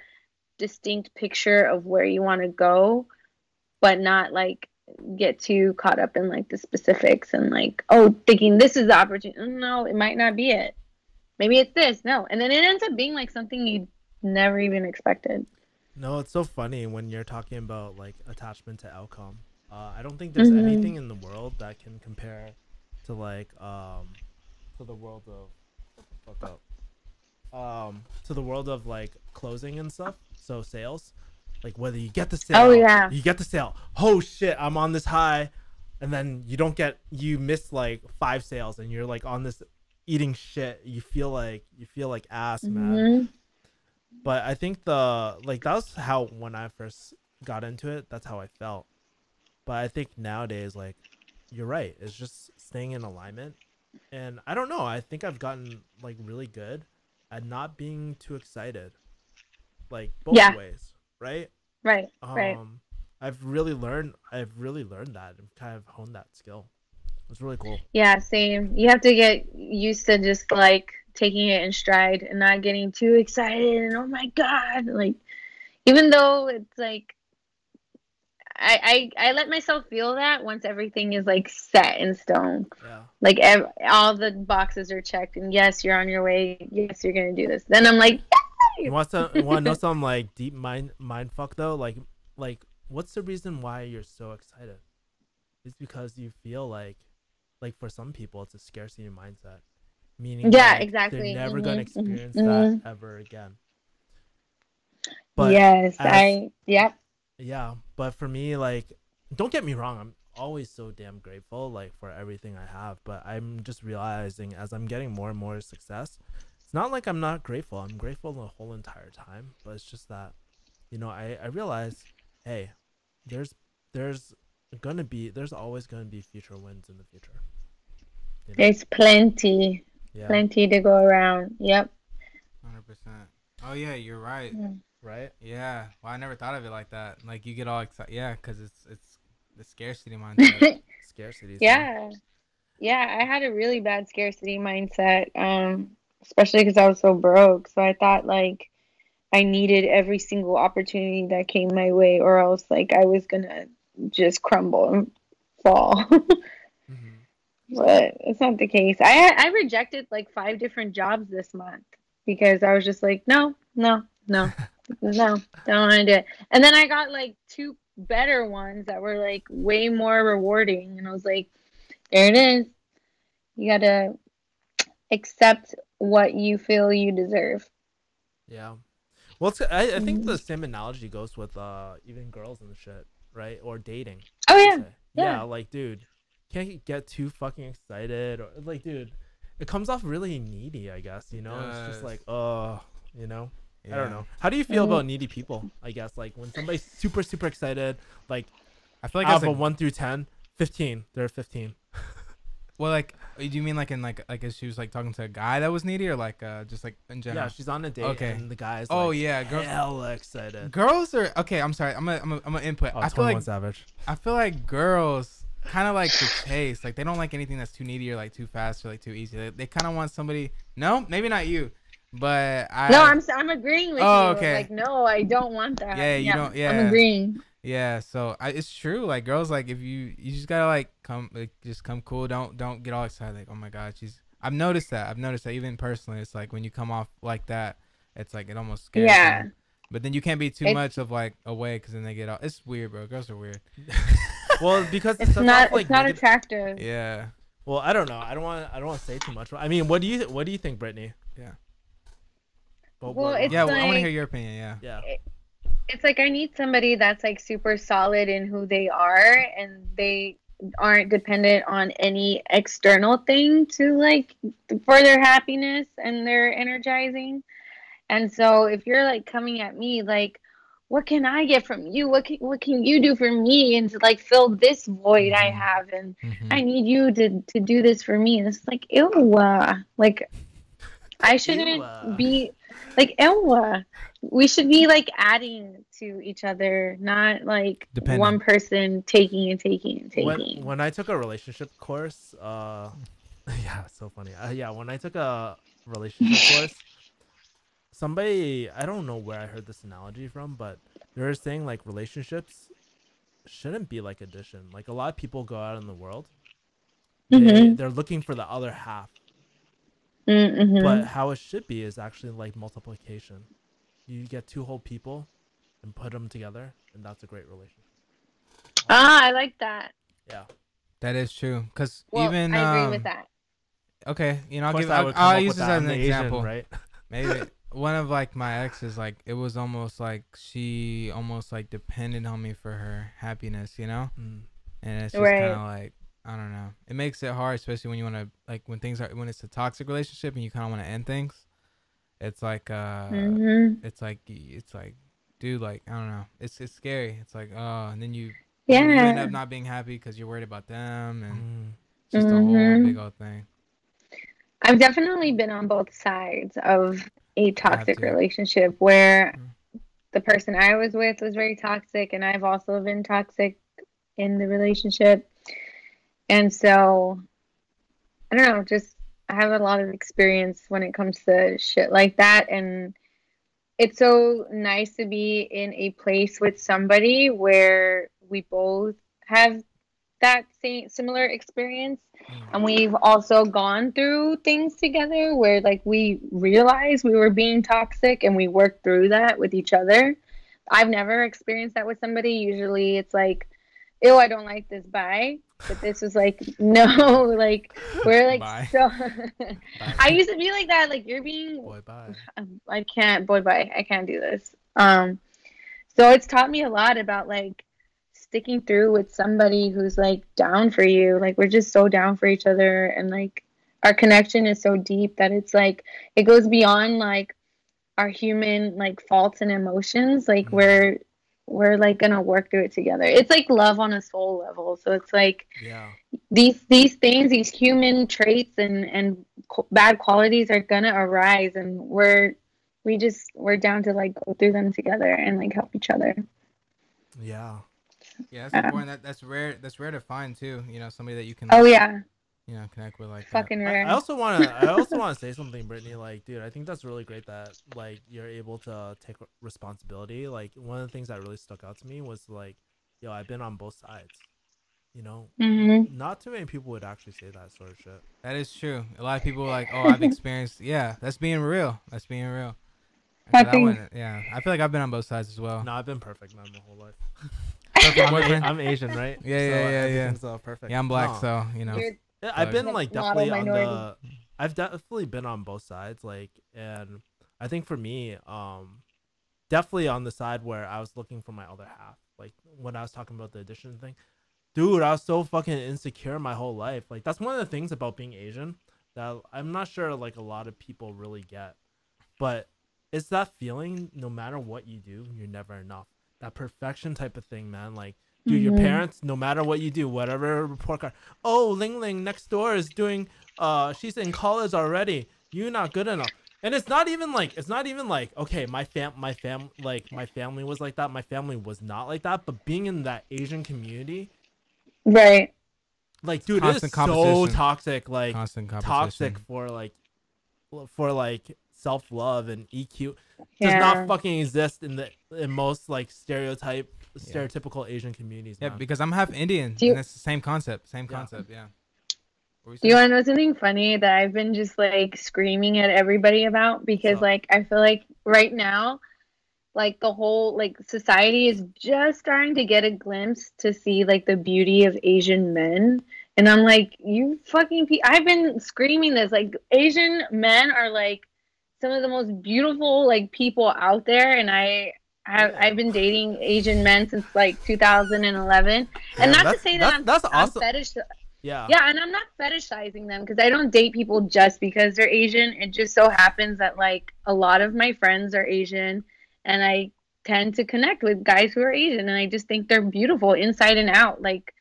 distinct picture of where you want to go but not like get too caught up in like the specifics and like oh thinking this is the opportunity no it might not be it maybe it's this no and then it ends up being like something you never even expected No, it's so funny when you're talking about like attachment to outcome. Uh, I don't think there's Mhm. anything in the world that can compare to like um to the world of fuck up. Um to the world of like closing and stuff. So sales. Like whether you get the sale Oh, yeah. you get the sale. Oh shit, I'm on this high and then you don't get you miss like five sales and you're like on this eating shit. You feel like you feel like ass, man Mhm. but I think the like that's how when I first got into it, that's how I felt. But I think nowadays, like you're right, it's just staying in alignment. And I don't know, I think I've gotten like really good at not being too excited. Like both Yeah. ways, right? right Um right I've really learned I've really learned that and kind of honed that skill. It's really cool. Yeah, same. You have to get used to just like taking it in stride and not getting too excited and oh my god, like even though it's like I I, I let myself feel that once everything is like set in stone. Yeah. Like ev- all the boxes are checked and yes, you're on your way. Yes, you're going to do this. Then I'm like, You want? You want to know *laughs* some like deep mind mind fuck though? Like like what's the reason why you're so excited? It's because you feel like like for some people it's a scarcity mindset, meaning Yeah, like, exactly. they're never gonna Mhm, mhm, experience mhm. that ever again. But yes, as- I yep. yeah, but for me, like, don't get me wrong, I'm always so damn grateful, like, for everything I have. But I'm just realizing as I'm getting more and more success, it's not like I'm not grateful. I'm grateful the whole entire time. But it's just that, you know, I I realize, hey, there's there's gonna be there's always gonna be future wins in the future. You know? There's plenty, Yeah. plenty to go around. Yep. Hundred percent. Oh yeah, you're right. Right. Yeah. Well, I never thought of it like that. Like you get all excited. Yeah, because it's it's the scarcity mindset. *laughs* Scarcity. so- Yeah. Yeah, I had a really bad scarcity mindset, um, especially because I was so broke. So I thought like I needed every single opportunity that came my way, or else like I was gonna just crumble and fall. *laughs* Mhm. but it's not the case. I I rejected like five different jobs this month because I was just like, no, no, no, *laughs* no, don't want to do it. And then I got like two better ones that were like way more rewarding, and I was like, there it is. You gotta accept what you feel you deserve. Yeah. Well, I, I think Mhm. the same analogy goes with uh even girls and shit, right? Or dating. Oh I'd yeah, yeah. like dude can't get too fucking excited or like dude it comes off really needy i guess you know it's just like oh you know I don't know. How do you feel Mhm. about needy people? I guess like when somebody's super super excited, like I feel like out as of a a, one through 10, 15. They're 15. *laughs* well, like, do you mean like in like like if she was like talking to a guy that was needy or like uh just like in general? Yeah, she's on a date Okay. and the guy's oh like, yeah, girls. hella excited. Girls are okay. I'm sorry. I'm gonna I'm gonna, I'm gonna input. Oh, I feel like Savage. I feel like girls kind of like the chase. Like they don't like anything that's too needy or like too fast or like too easy. They, they kind of want somebody. No, maybe not you, but I. no, I'm s- I'm agreeing with Oh, you. okay. Like, no, I don't want that. Yeah, you don't- yeah. I'm agreeing. Yeah, so I, it's true. Like girls, like if you you just gotta like come like just come cool. Don't don't get all excited. Like oh my god, she's. I've noticed that. I've noticed that even personally. It's like when you come off like that, it's like it almost scares Yeah. them. But then you can't be too It's- much of like away because then they get all. It's weird, bro. Girls are weird. *laughs* Well, because It's sets not off, like, it's not negative- attractive. Yeah. Well, I don't know. I don't want. I don't want to say too much. I mean, what do you what do you think, Brittany? Yeah. But Well, what- It's yeah, well, I want to hear your opinion. Yeah. yeah. It's like I need somebody that's like super solid in who they are and they aren't dependent on any external thing to like for their happiness and their energizing. And so if you're like coming at me like what can I get from you? What can what can you do for me and to like fill this void I Mhm. have and Mhm. I need you to to do this for me. And it's like, ew, uh, like I shouldn't Ew, uh. be like ew. We should be like adding to each other, not like Dependent. one person taking and taking and taking. When when I took a relationship course, uh, *laughs* yeah, so funny. Uh, yeah, when I took a relationship *laughs* course, somebody I don't know where I heard this analogy from, but they were saying like relationships shouldn't be like addition. Like a lot of people go out in the world, they Mhm. they're looking for the other half, Mm-hmm. but how it should be is actually like multiplication. You get two whole people and put them together, and that's a great relationship. ah, I like that. Yeah. That is true. Cause Well, even I agree um, with that. Okay, you know, I'll give. I I'll, I'll use this as an Asian, example. right? *laughs* Maybe one of like my exes, like it was almost like she almost like depended on me for her happiness, you know. Mm. And it's just Right. kind of like I don't know. It makes it hard, especially when you want to like when things are when it's a toxic relationship and you kind of want to end things. It's like uh, hmm it's like it's like, dude, like I don't know. It's it's scary. It's like oh, and then you Yeah. you end up not being happy because you're worried about them and just a whole Mhm. big old thing. I've definitely been on both sides of a toxic relationship where Mm. the person I was with was very toxic, and I've also been toxic in the relationship. And so, I don't know, just I have a lot of experience when it comes to shit like that. And it's so nice to be in a place with somebody where we both have that same similar experience Mm. and we've also gone through things together where like we realized we were being toxic and we worked through that with each other i've never experienced that with somebody usually it's like ew i don't like this bye but this was like *laughs* no like we're like Bye. so *laughs* i used to be like that like you're being Boy, bye. um, I can't, boy, bye. I can't do this. Um, so it's taught me a lot about like sticking through with somebody who's like down for you. Like we're just so down for each other, and like our connection is so deep that it's like it goes beyond like our human like faults and emotions. Like Mhm. we're we're like gonna work through it together. It's like love on a soul level. So it's like Yeah. these these things these human traits and and qu- bad qualities are gonna arise and we're we just we're down to like go through them together and like help each other Yeah. Yeah, that's Yeah. important. That that's rare. That's rare to find too. You know, somebody that you can. oh yeah You know, connect with like that. fucking I, rare I also want to. I also want to say something, Brittany. Like, dude, I think that's really great that like you're able to take responsibility. Like, one of the things that really stuck out to me was like, yo, I've been on both sides. You know, hmm not too many people would actually say that sort of shit. That is true. A lot of people are like, oh, I've *laughs* experienced. Yeah, that's being real. That's being real. I think- wouldn't- yeah, I feel like I've been on both sides as well. No, I've been perfect, man, my whole life. *laughs* I'm. I'm Asian, right? Yeah, yeah, yeah, yeah. everything's, Uh, perfect. Yeah, I'm black, No. so you know. You're- Yeah, I've been Like, like definitely on the. I've definitely been on both sides, like, and I think for me, um, definitely on the side where I was looking for my other half. Like when I was talking about the addition thing, dude, I was so fucking insecure my whole life. Like that's one of the things about being Asian that I'm not sure like a lot of people really get, but it's that feeling. No matter what you do, you're never enough. That perfection type of thing, man. Like, dude, your Mhm. parents, no matter what you do, whatever report card. Oh, Ling Ling next door is doing. Uh, she's in college already. You're not good enough. And it's not even like it's not even like okay, my fam, my fam, like my family was like that. My family was not like that. But being in that Asian community, Right. like, dude, it is Constant so toxic. Like, toxic for like for like self love and EQ does not fucking exist in the in most like stereotype stereotypical Asian communities. Yeah, man. because I'm half Indian, Do you- and it's the same concept. Same Yeah. concept. Yeah. You Do you want to know something funny that I've been just like screaming at everybody about? Because So- like I feel like right now, like the whole like society is just starting to get a glimpse to see like the beauty of Asian men. And I'm like, you fucking pe- I've been screaming this like Asian men are like some of the most beautiful like people out there and I have, Yeah. I've been dating Asian men since like 2011. Yeah, and not to say that that's- I'm, that's I'm awesome. fetish yeah, yeah, and I'm not fetishizing them because I don't date people just because they're Asian. It just so happens that like a lot of my friends are Asian, and I tend to connect with guys who are Asian, and I just think they're beautiful inside and out, like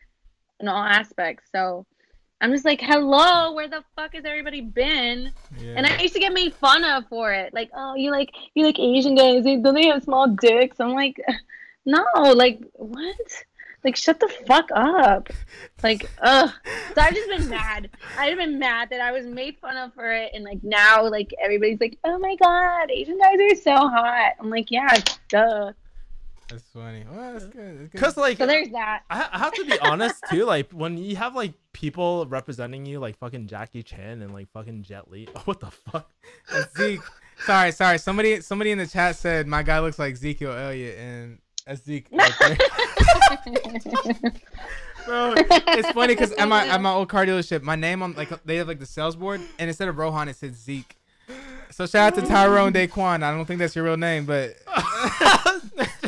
in all aspects. So I'm just like, hello, where the fuck has everybody been? Yeah. And I used to get made fun of for it, like, oh, you like you like Asian guys? They- Don't they have small dicks? I'm like, *laughs* no, like what? Like shut the fuck up. Like, ugh. So I've just been mad. I've been mad that I was made fun of for it, and like now, like everybody's like, oh my god, Asian guys are so hot. I'm like, yeah, duh. That's funny. Well, that's good. That's good. because like So there's that. I, I have to be honest too. Like when you have like people representing you, like fucking Jackie Chan and like fucking Jet Li. *laughs* what the fuck? That's Zeke. Sorry, sorry. Somebody, somebody in the chat said my guy looks like Ezekiel Elliott, and that's Zeke. *laughs* *laughs* Bro, it's funny because at my at my old car dealership, my name on like they have like the sales board, and instead of Rohan, it says Zeke. So shout out to Tyrone Daquan. I don't think that's your real name, but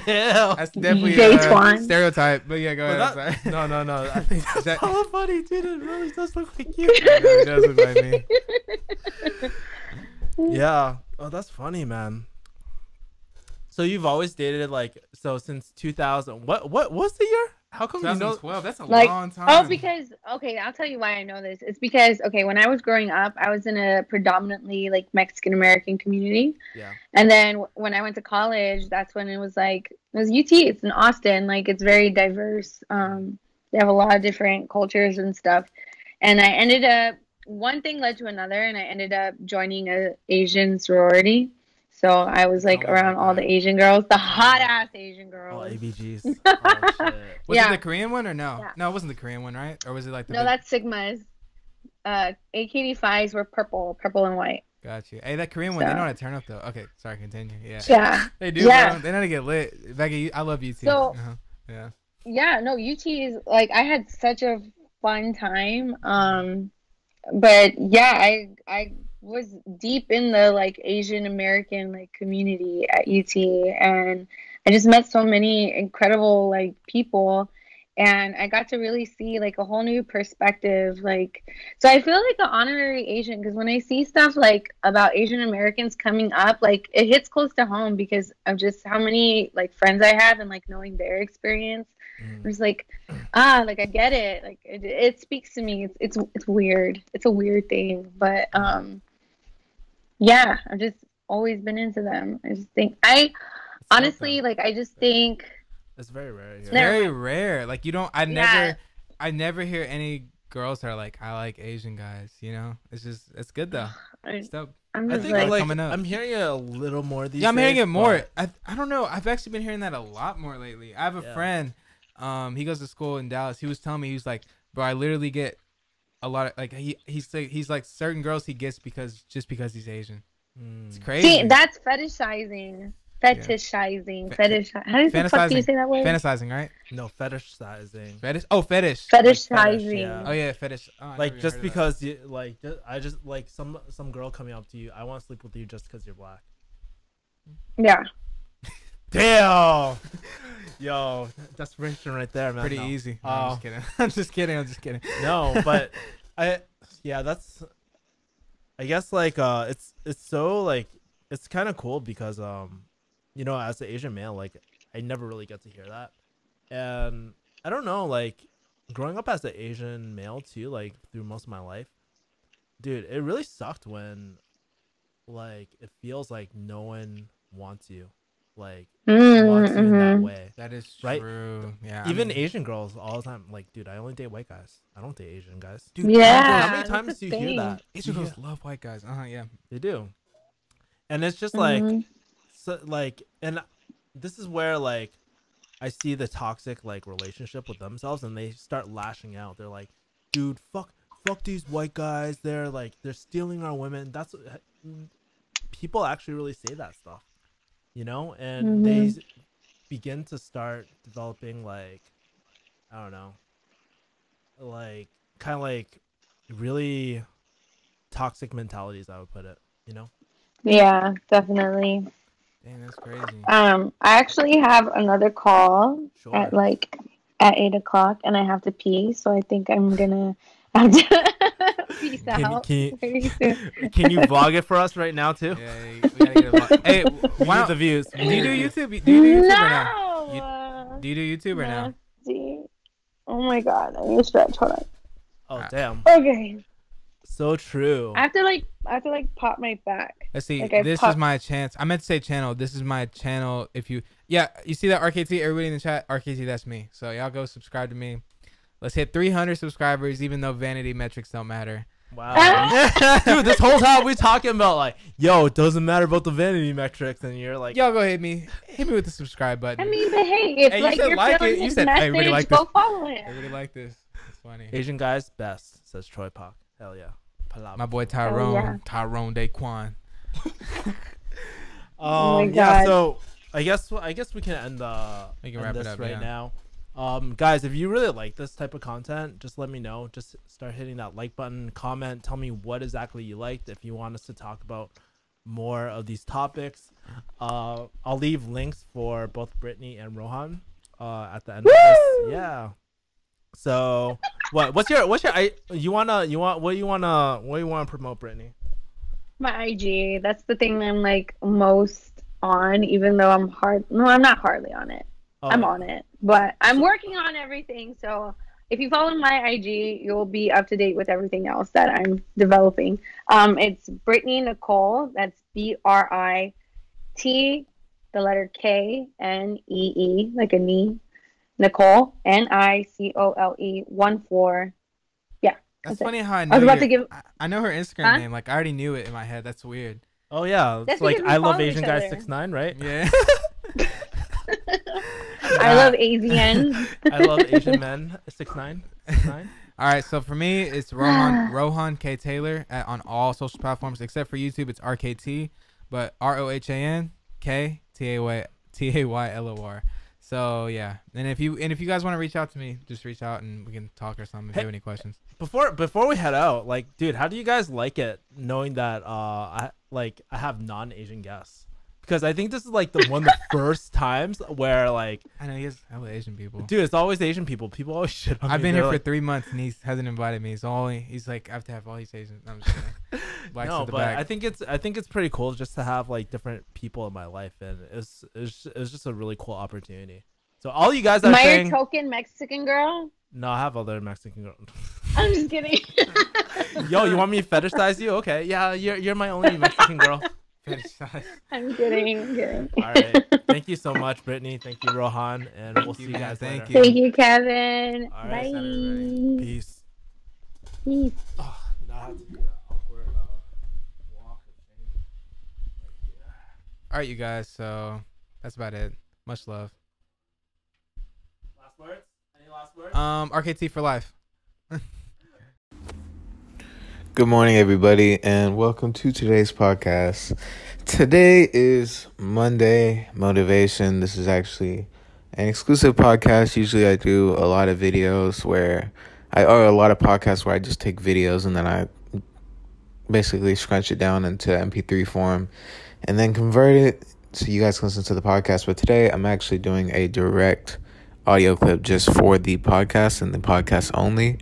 Hell. that's definitely Daquan. a stereotype. But yeah, go But ahead. that- *laughs* no, no, no. I think that's *laughs* That- hella funny, dude. It really does look like you. Yeah, it does look like me. *laughs* yeah. Oh, that's funny, man. So you've always dated like so since 2000. What what was the year? How come you know? 2012. That's a Like, long time. Oh, because okay, I'll tell you why I know this. It's because okay, when I was growing up, I was in a predominantly like Mexican American community, Yeah. and then when I went to college, that's when it was like it was UT. It's in Austin, like it's very diverse. Um, they have a lot of different cultures and stuff, and I ended up one thing led to another, and I ended up joining a Asian sorority. So I was like Oh, around all the Asian girls, the hot ass Asian girls. All ABGs. *laughs* Oh, shit. Was yeah. it the Korean one or no? Yeah. No, it wasn't the Korean one, right? Or was it like the No, big- that's Sigmas. Uh, AKDPhis were purple, purple and white. Got you. Hey, that Korean one, they So- know how to turn up though. Okay, sorry, continue. Yeah. Yeah, They do, Yeah. bro. They know how to get lit. Becky, I love you too. So- uh-huh. Yeah. yeah. No, UT is like I had such a fun time. Um, but yeah, I I was deep in the like Asian American like community at UT, and I just met so many incredible like people. And I got to really see like a whole new perspective. Like, so I feel like an honorary Asian because when I see stuff like about Asian Americans coming up, like it hits close to home because of just how many like friends I have and like knowing their experience. Mm. It's like, ah, like I get it. Like it, it speaks to me. It's it's it's weird. It's a weird thing, but um, yeah, I've just always been into them. I just think I It's honestly something. like I just think it's very rare. It's Yeah. Very rare. Like you don't. I Yeah. never. I never hear any girls that are like, I like Asian guys. You know, it's just it's good though. *sighs* I, It's dope. I'm I think like, like, coming up. I'm hearing it a little more these yeah, I'm hearing it more. but- I I don't know. I've actually been hearing that a lot more lately. I have a Yeah. friend. Um, he goes to school in Dallas. He was telling me he was like, bro, I literally get a lot of like he he's like he's like certain girls he gets because just because he's Asian. It's Mm. crazy. see that's fetishizing, fetishizing, Fe- fetish. How the fuck do you say that word? Fantasizing, right? No fetishizing. Fetish. Oh, fetish. Fetishizing. yeah. Oh yeah, fetish. Oh, Like just heard of that. because you like ju- I just like some some girl coming up to you, I want to sleep with you just because you're black. Yeah. Damn. *laughs* Yo, that's desperation right there, man. Pretty No. easy. No, Oh. I'm just kidding. *laughs* I'm just kidding. I'm just kidding. no, but *laughs* I yeah, that's I guess like uh it's it's so like it's kind of cool because um, you know, as an Asian male, like I never really get to hear that, and I don't know, like growing up as an Asian male too, like through most of my life, dude, it really sucked when like it feels like no one wants you, like Mm, wants you in that mhm. way. That is Right? true. Yeah. I Even mean, Asian girls all the time, like, dude, I only date white guys. I don't date Asian guys. dude, Yeah. how many times do you hear that? Asian girls hear- love white guys. Uh huh. Yeah. They do, and it's just like, Mhm. so, like, and this is where like I see the toxic like relationship with themselves, and they start lashing out. They're like, dude, fuck, fuck these white guys. They're like, they're stealing our women. That's what- people actually really say that stuff, you know, and they begin to start developing like, I don't know, like kind of like really toxic mentalities. I would put it, you know. Yeah, definitely. Dang, that's crazy. Um, I actually have another call Sure. at like at eight o'clock, and I have to pee, so I think I'm gonna *laughs* have to *laughs* peace Can you- out can you- *laughs* very soon. Can you vlog it for us right now too? Yeah, we gotta get a vlog. Hey, don't, the views. do you do *laughs* YouTube? Do you do YouTube or no? no. You- Do you do YouTube or no? nasty. Oh my god, I need to stretch. Hold on. Oh damn, Okay, so true. I have to like, I have to like pop my back. Let's see. Like, this is my chance. I meant to say channel. This is my channel. If you, yeah, you see that RKT. Everybody in the chat, RKT. That's me. So y'all go subscribe to me. Let's hit 300 subscribers, even though vanity metrics don't matter. Wow, *laughs* dude, this whole time we talking about like, yo, it doesn't matter about the vanity metrics, and you're like, Y'all go hit me. Hit me with the subscribe button. I mean, but hey, if Hey, you like said you're like feeling it. You said message, everybody like go this. follow him. I really like this. It's funny. Asian guys best, says Troy Park. Hell yeah. Palava. My boy Tyrone, yeah. Tyrone Daquan. *laughs* Oh my Um, yeah, God. so I guess I guess we can end the We can end wrap it this up, right yeah. now. Um, guys, if you really like this type of content, just let me know. Just start hitting that like button, comment, tell me what exactly you liked. If you want us to talk about more of these topics, uh, I'll leave links for both Brittany and Rohan uh, at the end of this. Yeah. So what? What's your what's your I you wanna you want what do you wanna what you wanna promote, Brittany? My IG. That's the thing I'm like most on, even though I'm hard. No, I'm not hardly on it. Oh, I'm on it, but I'm working on everything. So if you follow my IG, you'll be up to date with everything else that I'm developing. Um, it's Brittany Nicole. That's B R I T, the letter K N E E, like a knee. Nicole N I C O L E one four. That's That's it. funny how I know. was about your- to give- I, I know her Instagram Huh? name. Like I already knew it in my head. That's weird. Oh yeah, That's like I love Asian each guys six nine, right? Yeah. *laughs* *laughs* *laughs* I love Asian. *laughs* I love Asian men six nine six nine. All right, so for me, it's Rohan *sighs* Rohan K Taylor at, on all social platforms except for YouTube. It's RKT, but R O H A N K T A Y T A Y L O R. So yeah, and if you and if you guys want to reach out to me, just reach out and we can talk or something if you have any questions. Before before we head out, like, dude, how do you guys like it knowing that uh I like I have non Asian guests? Because I think this is like the one of the *laughs* first times where like, I know he has hella Asian people. dude, it's always Asian people. People always shit on me. I've been They're here for three months and he hasn't invited me. He's only he's like I have to have all these Asians. I'm just kidding. *laughs* Blacks no, at the but back. I think it's I think it's pretty cool just to have like different people in my life, and it's it's it's just a really cool opportunity. So all you guys that Am are I your saying, token Mexican girl? no, I have other Mexican girls. *laughs* I'm just kidding. Yo, you want me to fetishize you? Okay, yeah, you're you're my only Mexican girl. Fetishize. *laughs* I'm kidding. I'm kidding. All right, thank you so much, *laughs* Brittany. Thank you, Rohan, and we'll see you, you guys Thank later. you. Thank you, Kevin. All right, Bye. Peace. Peace. Oh, now I have to do that awkward uh, walk. All right, you guys. So that's about it. Much love. Last words? Any last words? Um, RKT for life. *laughs* Good morning, everybody, and welcome to today's podcast. Today is Monday Motivation. This is actually an exclusive podcast. Usually, I do a lot of videos where I, or a lot of podcasts where I just take videos and then I basically scrunch it down into MP3 form and then convert it so you guys can listen to the podcast. But today, I'm actually doing a direct audio clip just for the podcast and the podcast only.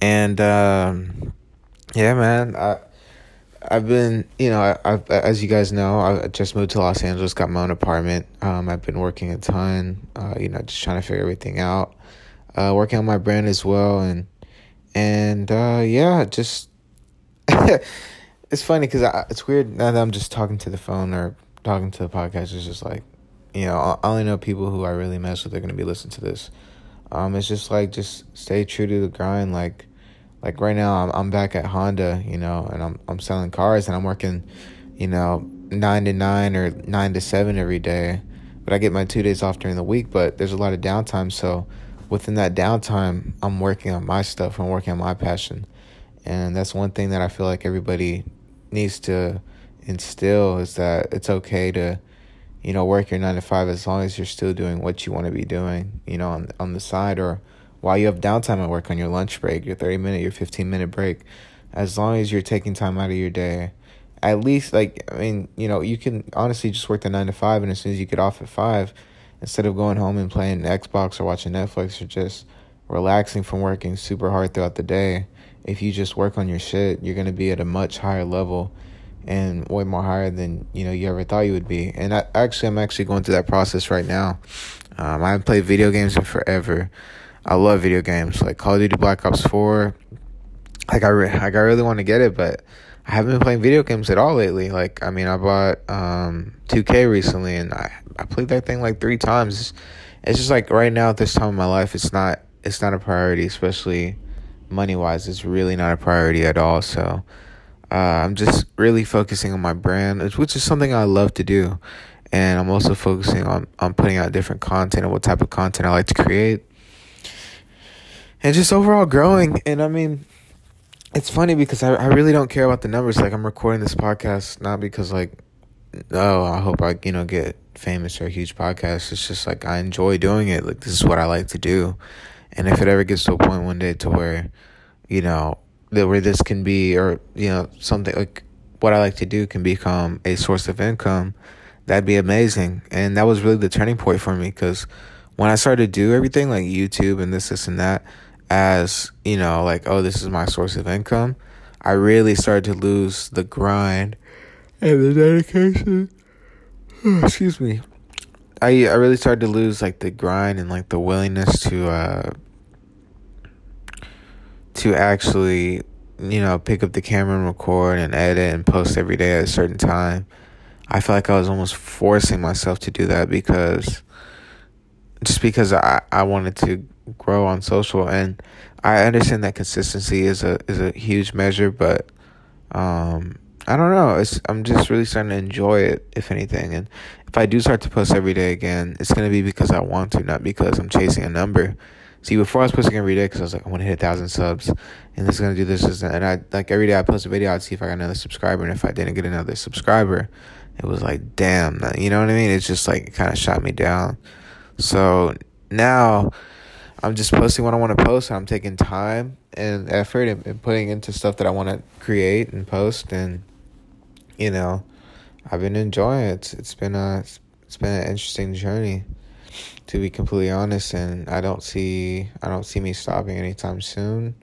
And, um, yeah, man. I I've been, you know, I, I've, as you guys know, I just moved to Los Angeles, got my own apartment. Um, I've been working a ton, uh, you know, just trying to figure everything out, uh, working on my brand as well, and and uh, yeah, just *laughs* it's funny because it's weird now that I'm just talking to the phone or talking to the podcast. It's just like, you know, I only know people who I really mess with They're gonna be listening to this. Um, it's just like just stay true to the grind, like like right now I'm I'm back at Honda, you know, and I'm I'm selling cars and I'm working, you know, nine to nine or nine to seven every day. But I get my two days off during the week, but there's a lot of downtime, so within that downtime I'm working on my stuff, I'm working on my passion. And that's one thing that I feel like everybody needs to instill is that it's okay to, you know, work your nine to five as long as you're still doing what you want to be doing, you know, on on the side or while you have downtime at work on your lunch break, your 30 minute, your 15 minute break, as long as you're taking time out of your day, at least like, I mean, you know, you can honestly just work the nine to five and as soon as you get off at five, instead of going home and playing Xbox or watching Netflix or just relaxing from working super hard throughout the day, if you just work on your shit, you're going to be at a much higher level and way more higher than, you know, you ever thought you would be. And I, actually, I'm actually going through that process right now. Um, I haven't played video games in forever. I love video games like Call of Duty Black Ops 4. Like I, re- like I really want to get it, but I haven't been playing video games at all lately. Like I mean, I bought um 2K recently, and I I played that thing like three times. It's, it's just like right now at this time of my life, it's not it's not a priority, especially money wise. It's really not a priority at all. So. Uh, I'm just really focusing on my brand, which is something I love to do, and I'm also focusing on on putting out different content and what type of content I like to create and just overall growing. And I mean, it's funny because I, I really don't care about the numbers. Like I'm recording this podcast not because like, oh, I hope I you know get famous or a huge podcast. It's just like I enjoy doing it. Like this is what I like to do. And if it ever gets to a point one day to where, you know, that where this can be or you know something like what I like to do can become a source of income, that'd be amazing. And that was really the turning point for me because when I started to do everything like YouTube and this, this, and that, as, you know, like, oh, this is my source of income, I really started to lose the grind and the dedication. *sighs* Excuse me. I I really started to lose like the grind and like the willingness to uh to actually, you know, pick up the camera and record and edit and post every day at a certain time. I felt like I was almost forcing myself to do that because just because I, I wanted to grow on social and I understand that consistency is a is a huge measure, but um, I don't know. It's I'm just really starting to enjoy it, if anything. And if I do start to post every day again, it's gonna be because I want to, not because I'm chasing a number. See, before I was posting every day because I was like, I want to hit a thousand subs, and this is gonna do this, this, and I like every day I post a video, I'd see if I got another subscriber, and if I didn't get another subscriber, it was like, damn, you know what I mean? It's just like kind of shot me down. So now I'm just posting what I want to post. I'm taking time and effort and, and putting into stuff that I want to create and post. And you know, I've been enjoying it. It's, it's been a it's been an interesting journey, to be completely honest. And I don't see I don't see me stopping anytime soon.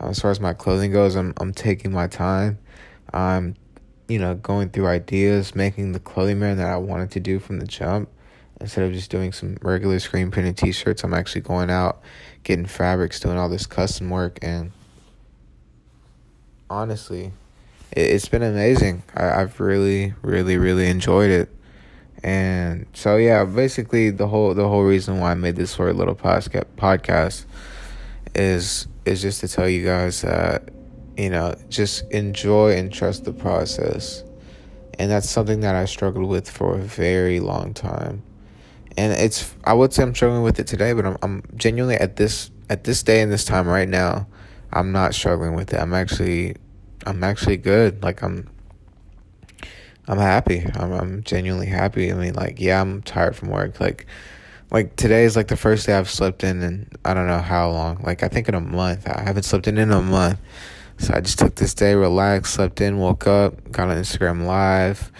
Uh, as far as my clothing goes, I'm I'm taking my time. I'm you know going through ideas, making the clothing brand that I wanted to do from the jump instead of just doing some regular screen printed t-shirts i'm actually going out getting fabrics doing all this custom work and honestly it, has been amazing. I, i've really really really enjoyed it. And so yeah basically the whole the whole reason why i made this short little podcast is is just to tell you guys that you know just enjoy and trust the process. And that's something that i struggled with for a very long time and it's I would say I'm struggling with it today, but I'm I'm genuinely at this at this day and this time right now, I'm not struggling with it. I'm actually I'm actually good. Like I'm I'm happy. I'm I'm genuinely happy. I mean like yeah, I'm tired from work. Like like today is like the first day I've slept in and I don't know how long. Like I think in a month. I haven't slept in in a month. So I just took this day, relaxed, slept in, woke up, got on Instagram live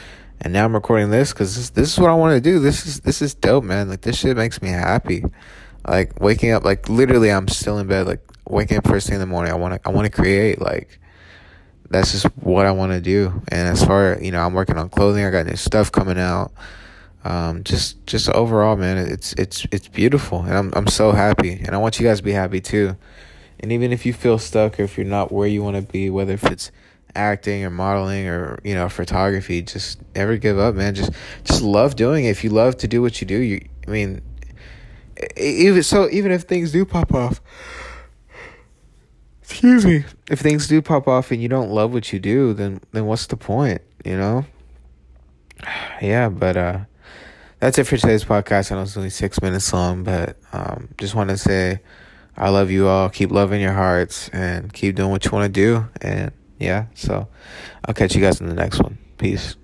and now I'm recording this because this, this is what I want to do. This is this is dope, man. Like this shit makes me happy. Like waking up, like literally, I'm still in bed. Like waking up first thing in the morning. I want to I want to create. Like that's just what I want to do. And as far you know, I'm working on clothing. I got new stuff coming out. Um, just just overall, man, it's it's it's beautiful, and I'm I'm so happy, and I want you guys to be happy too. And even if you feel stuck or if you're not where you want to be, whether if it's acting or modeling or you know photography, just never give up, man. Just just love doing it. If you love to do what you do, you I mean, even so, even if things do pop off excuse me if things do pop off and you don't love what you do then then what's the point you know *sighs* yeah but uh that's it for today's podcast i know it's only six minutes long but um just want to say i love you all keep loving your hearts and keep doing what you want to do and yeah? So i'll catch you guys in the next one. Peace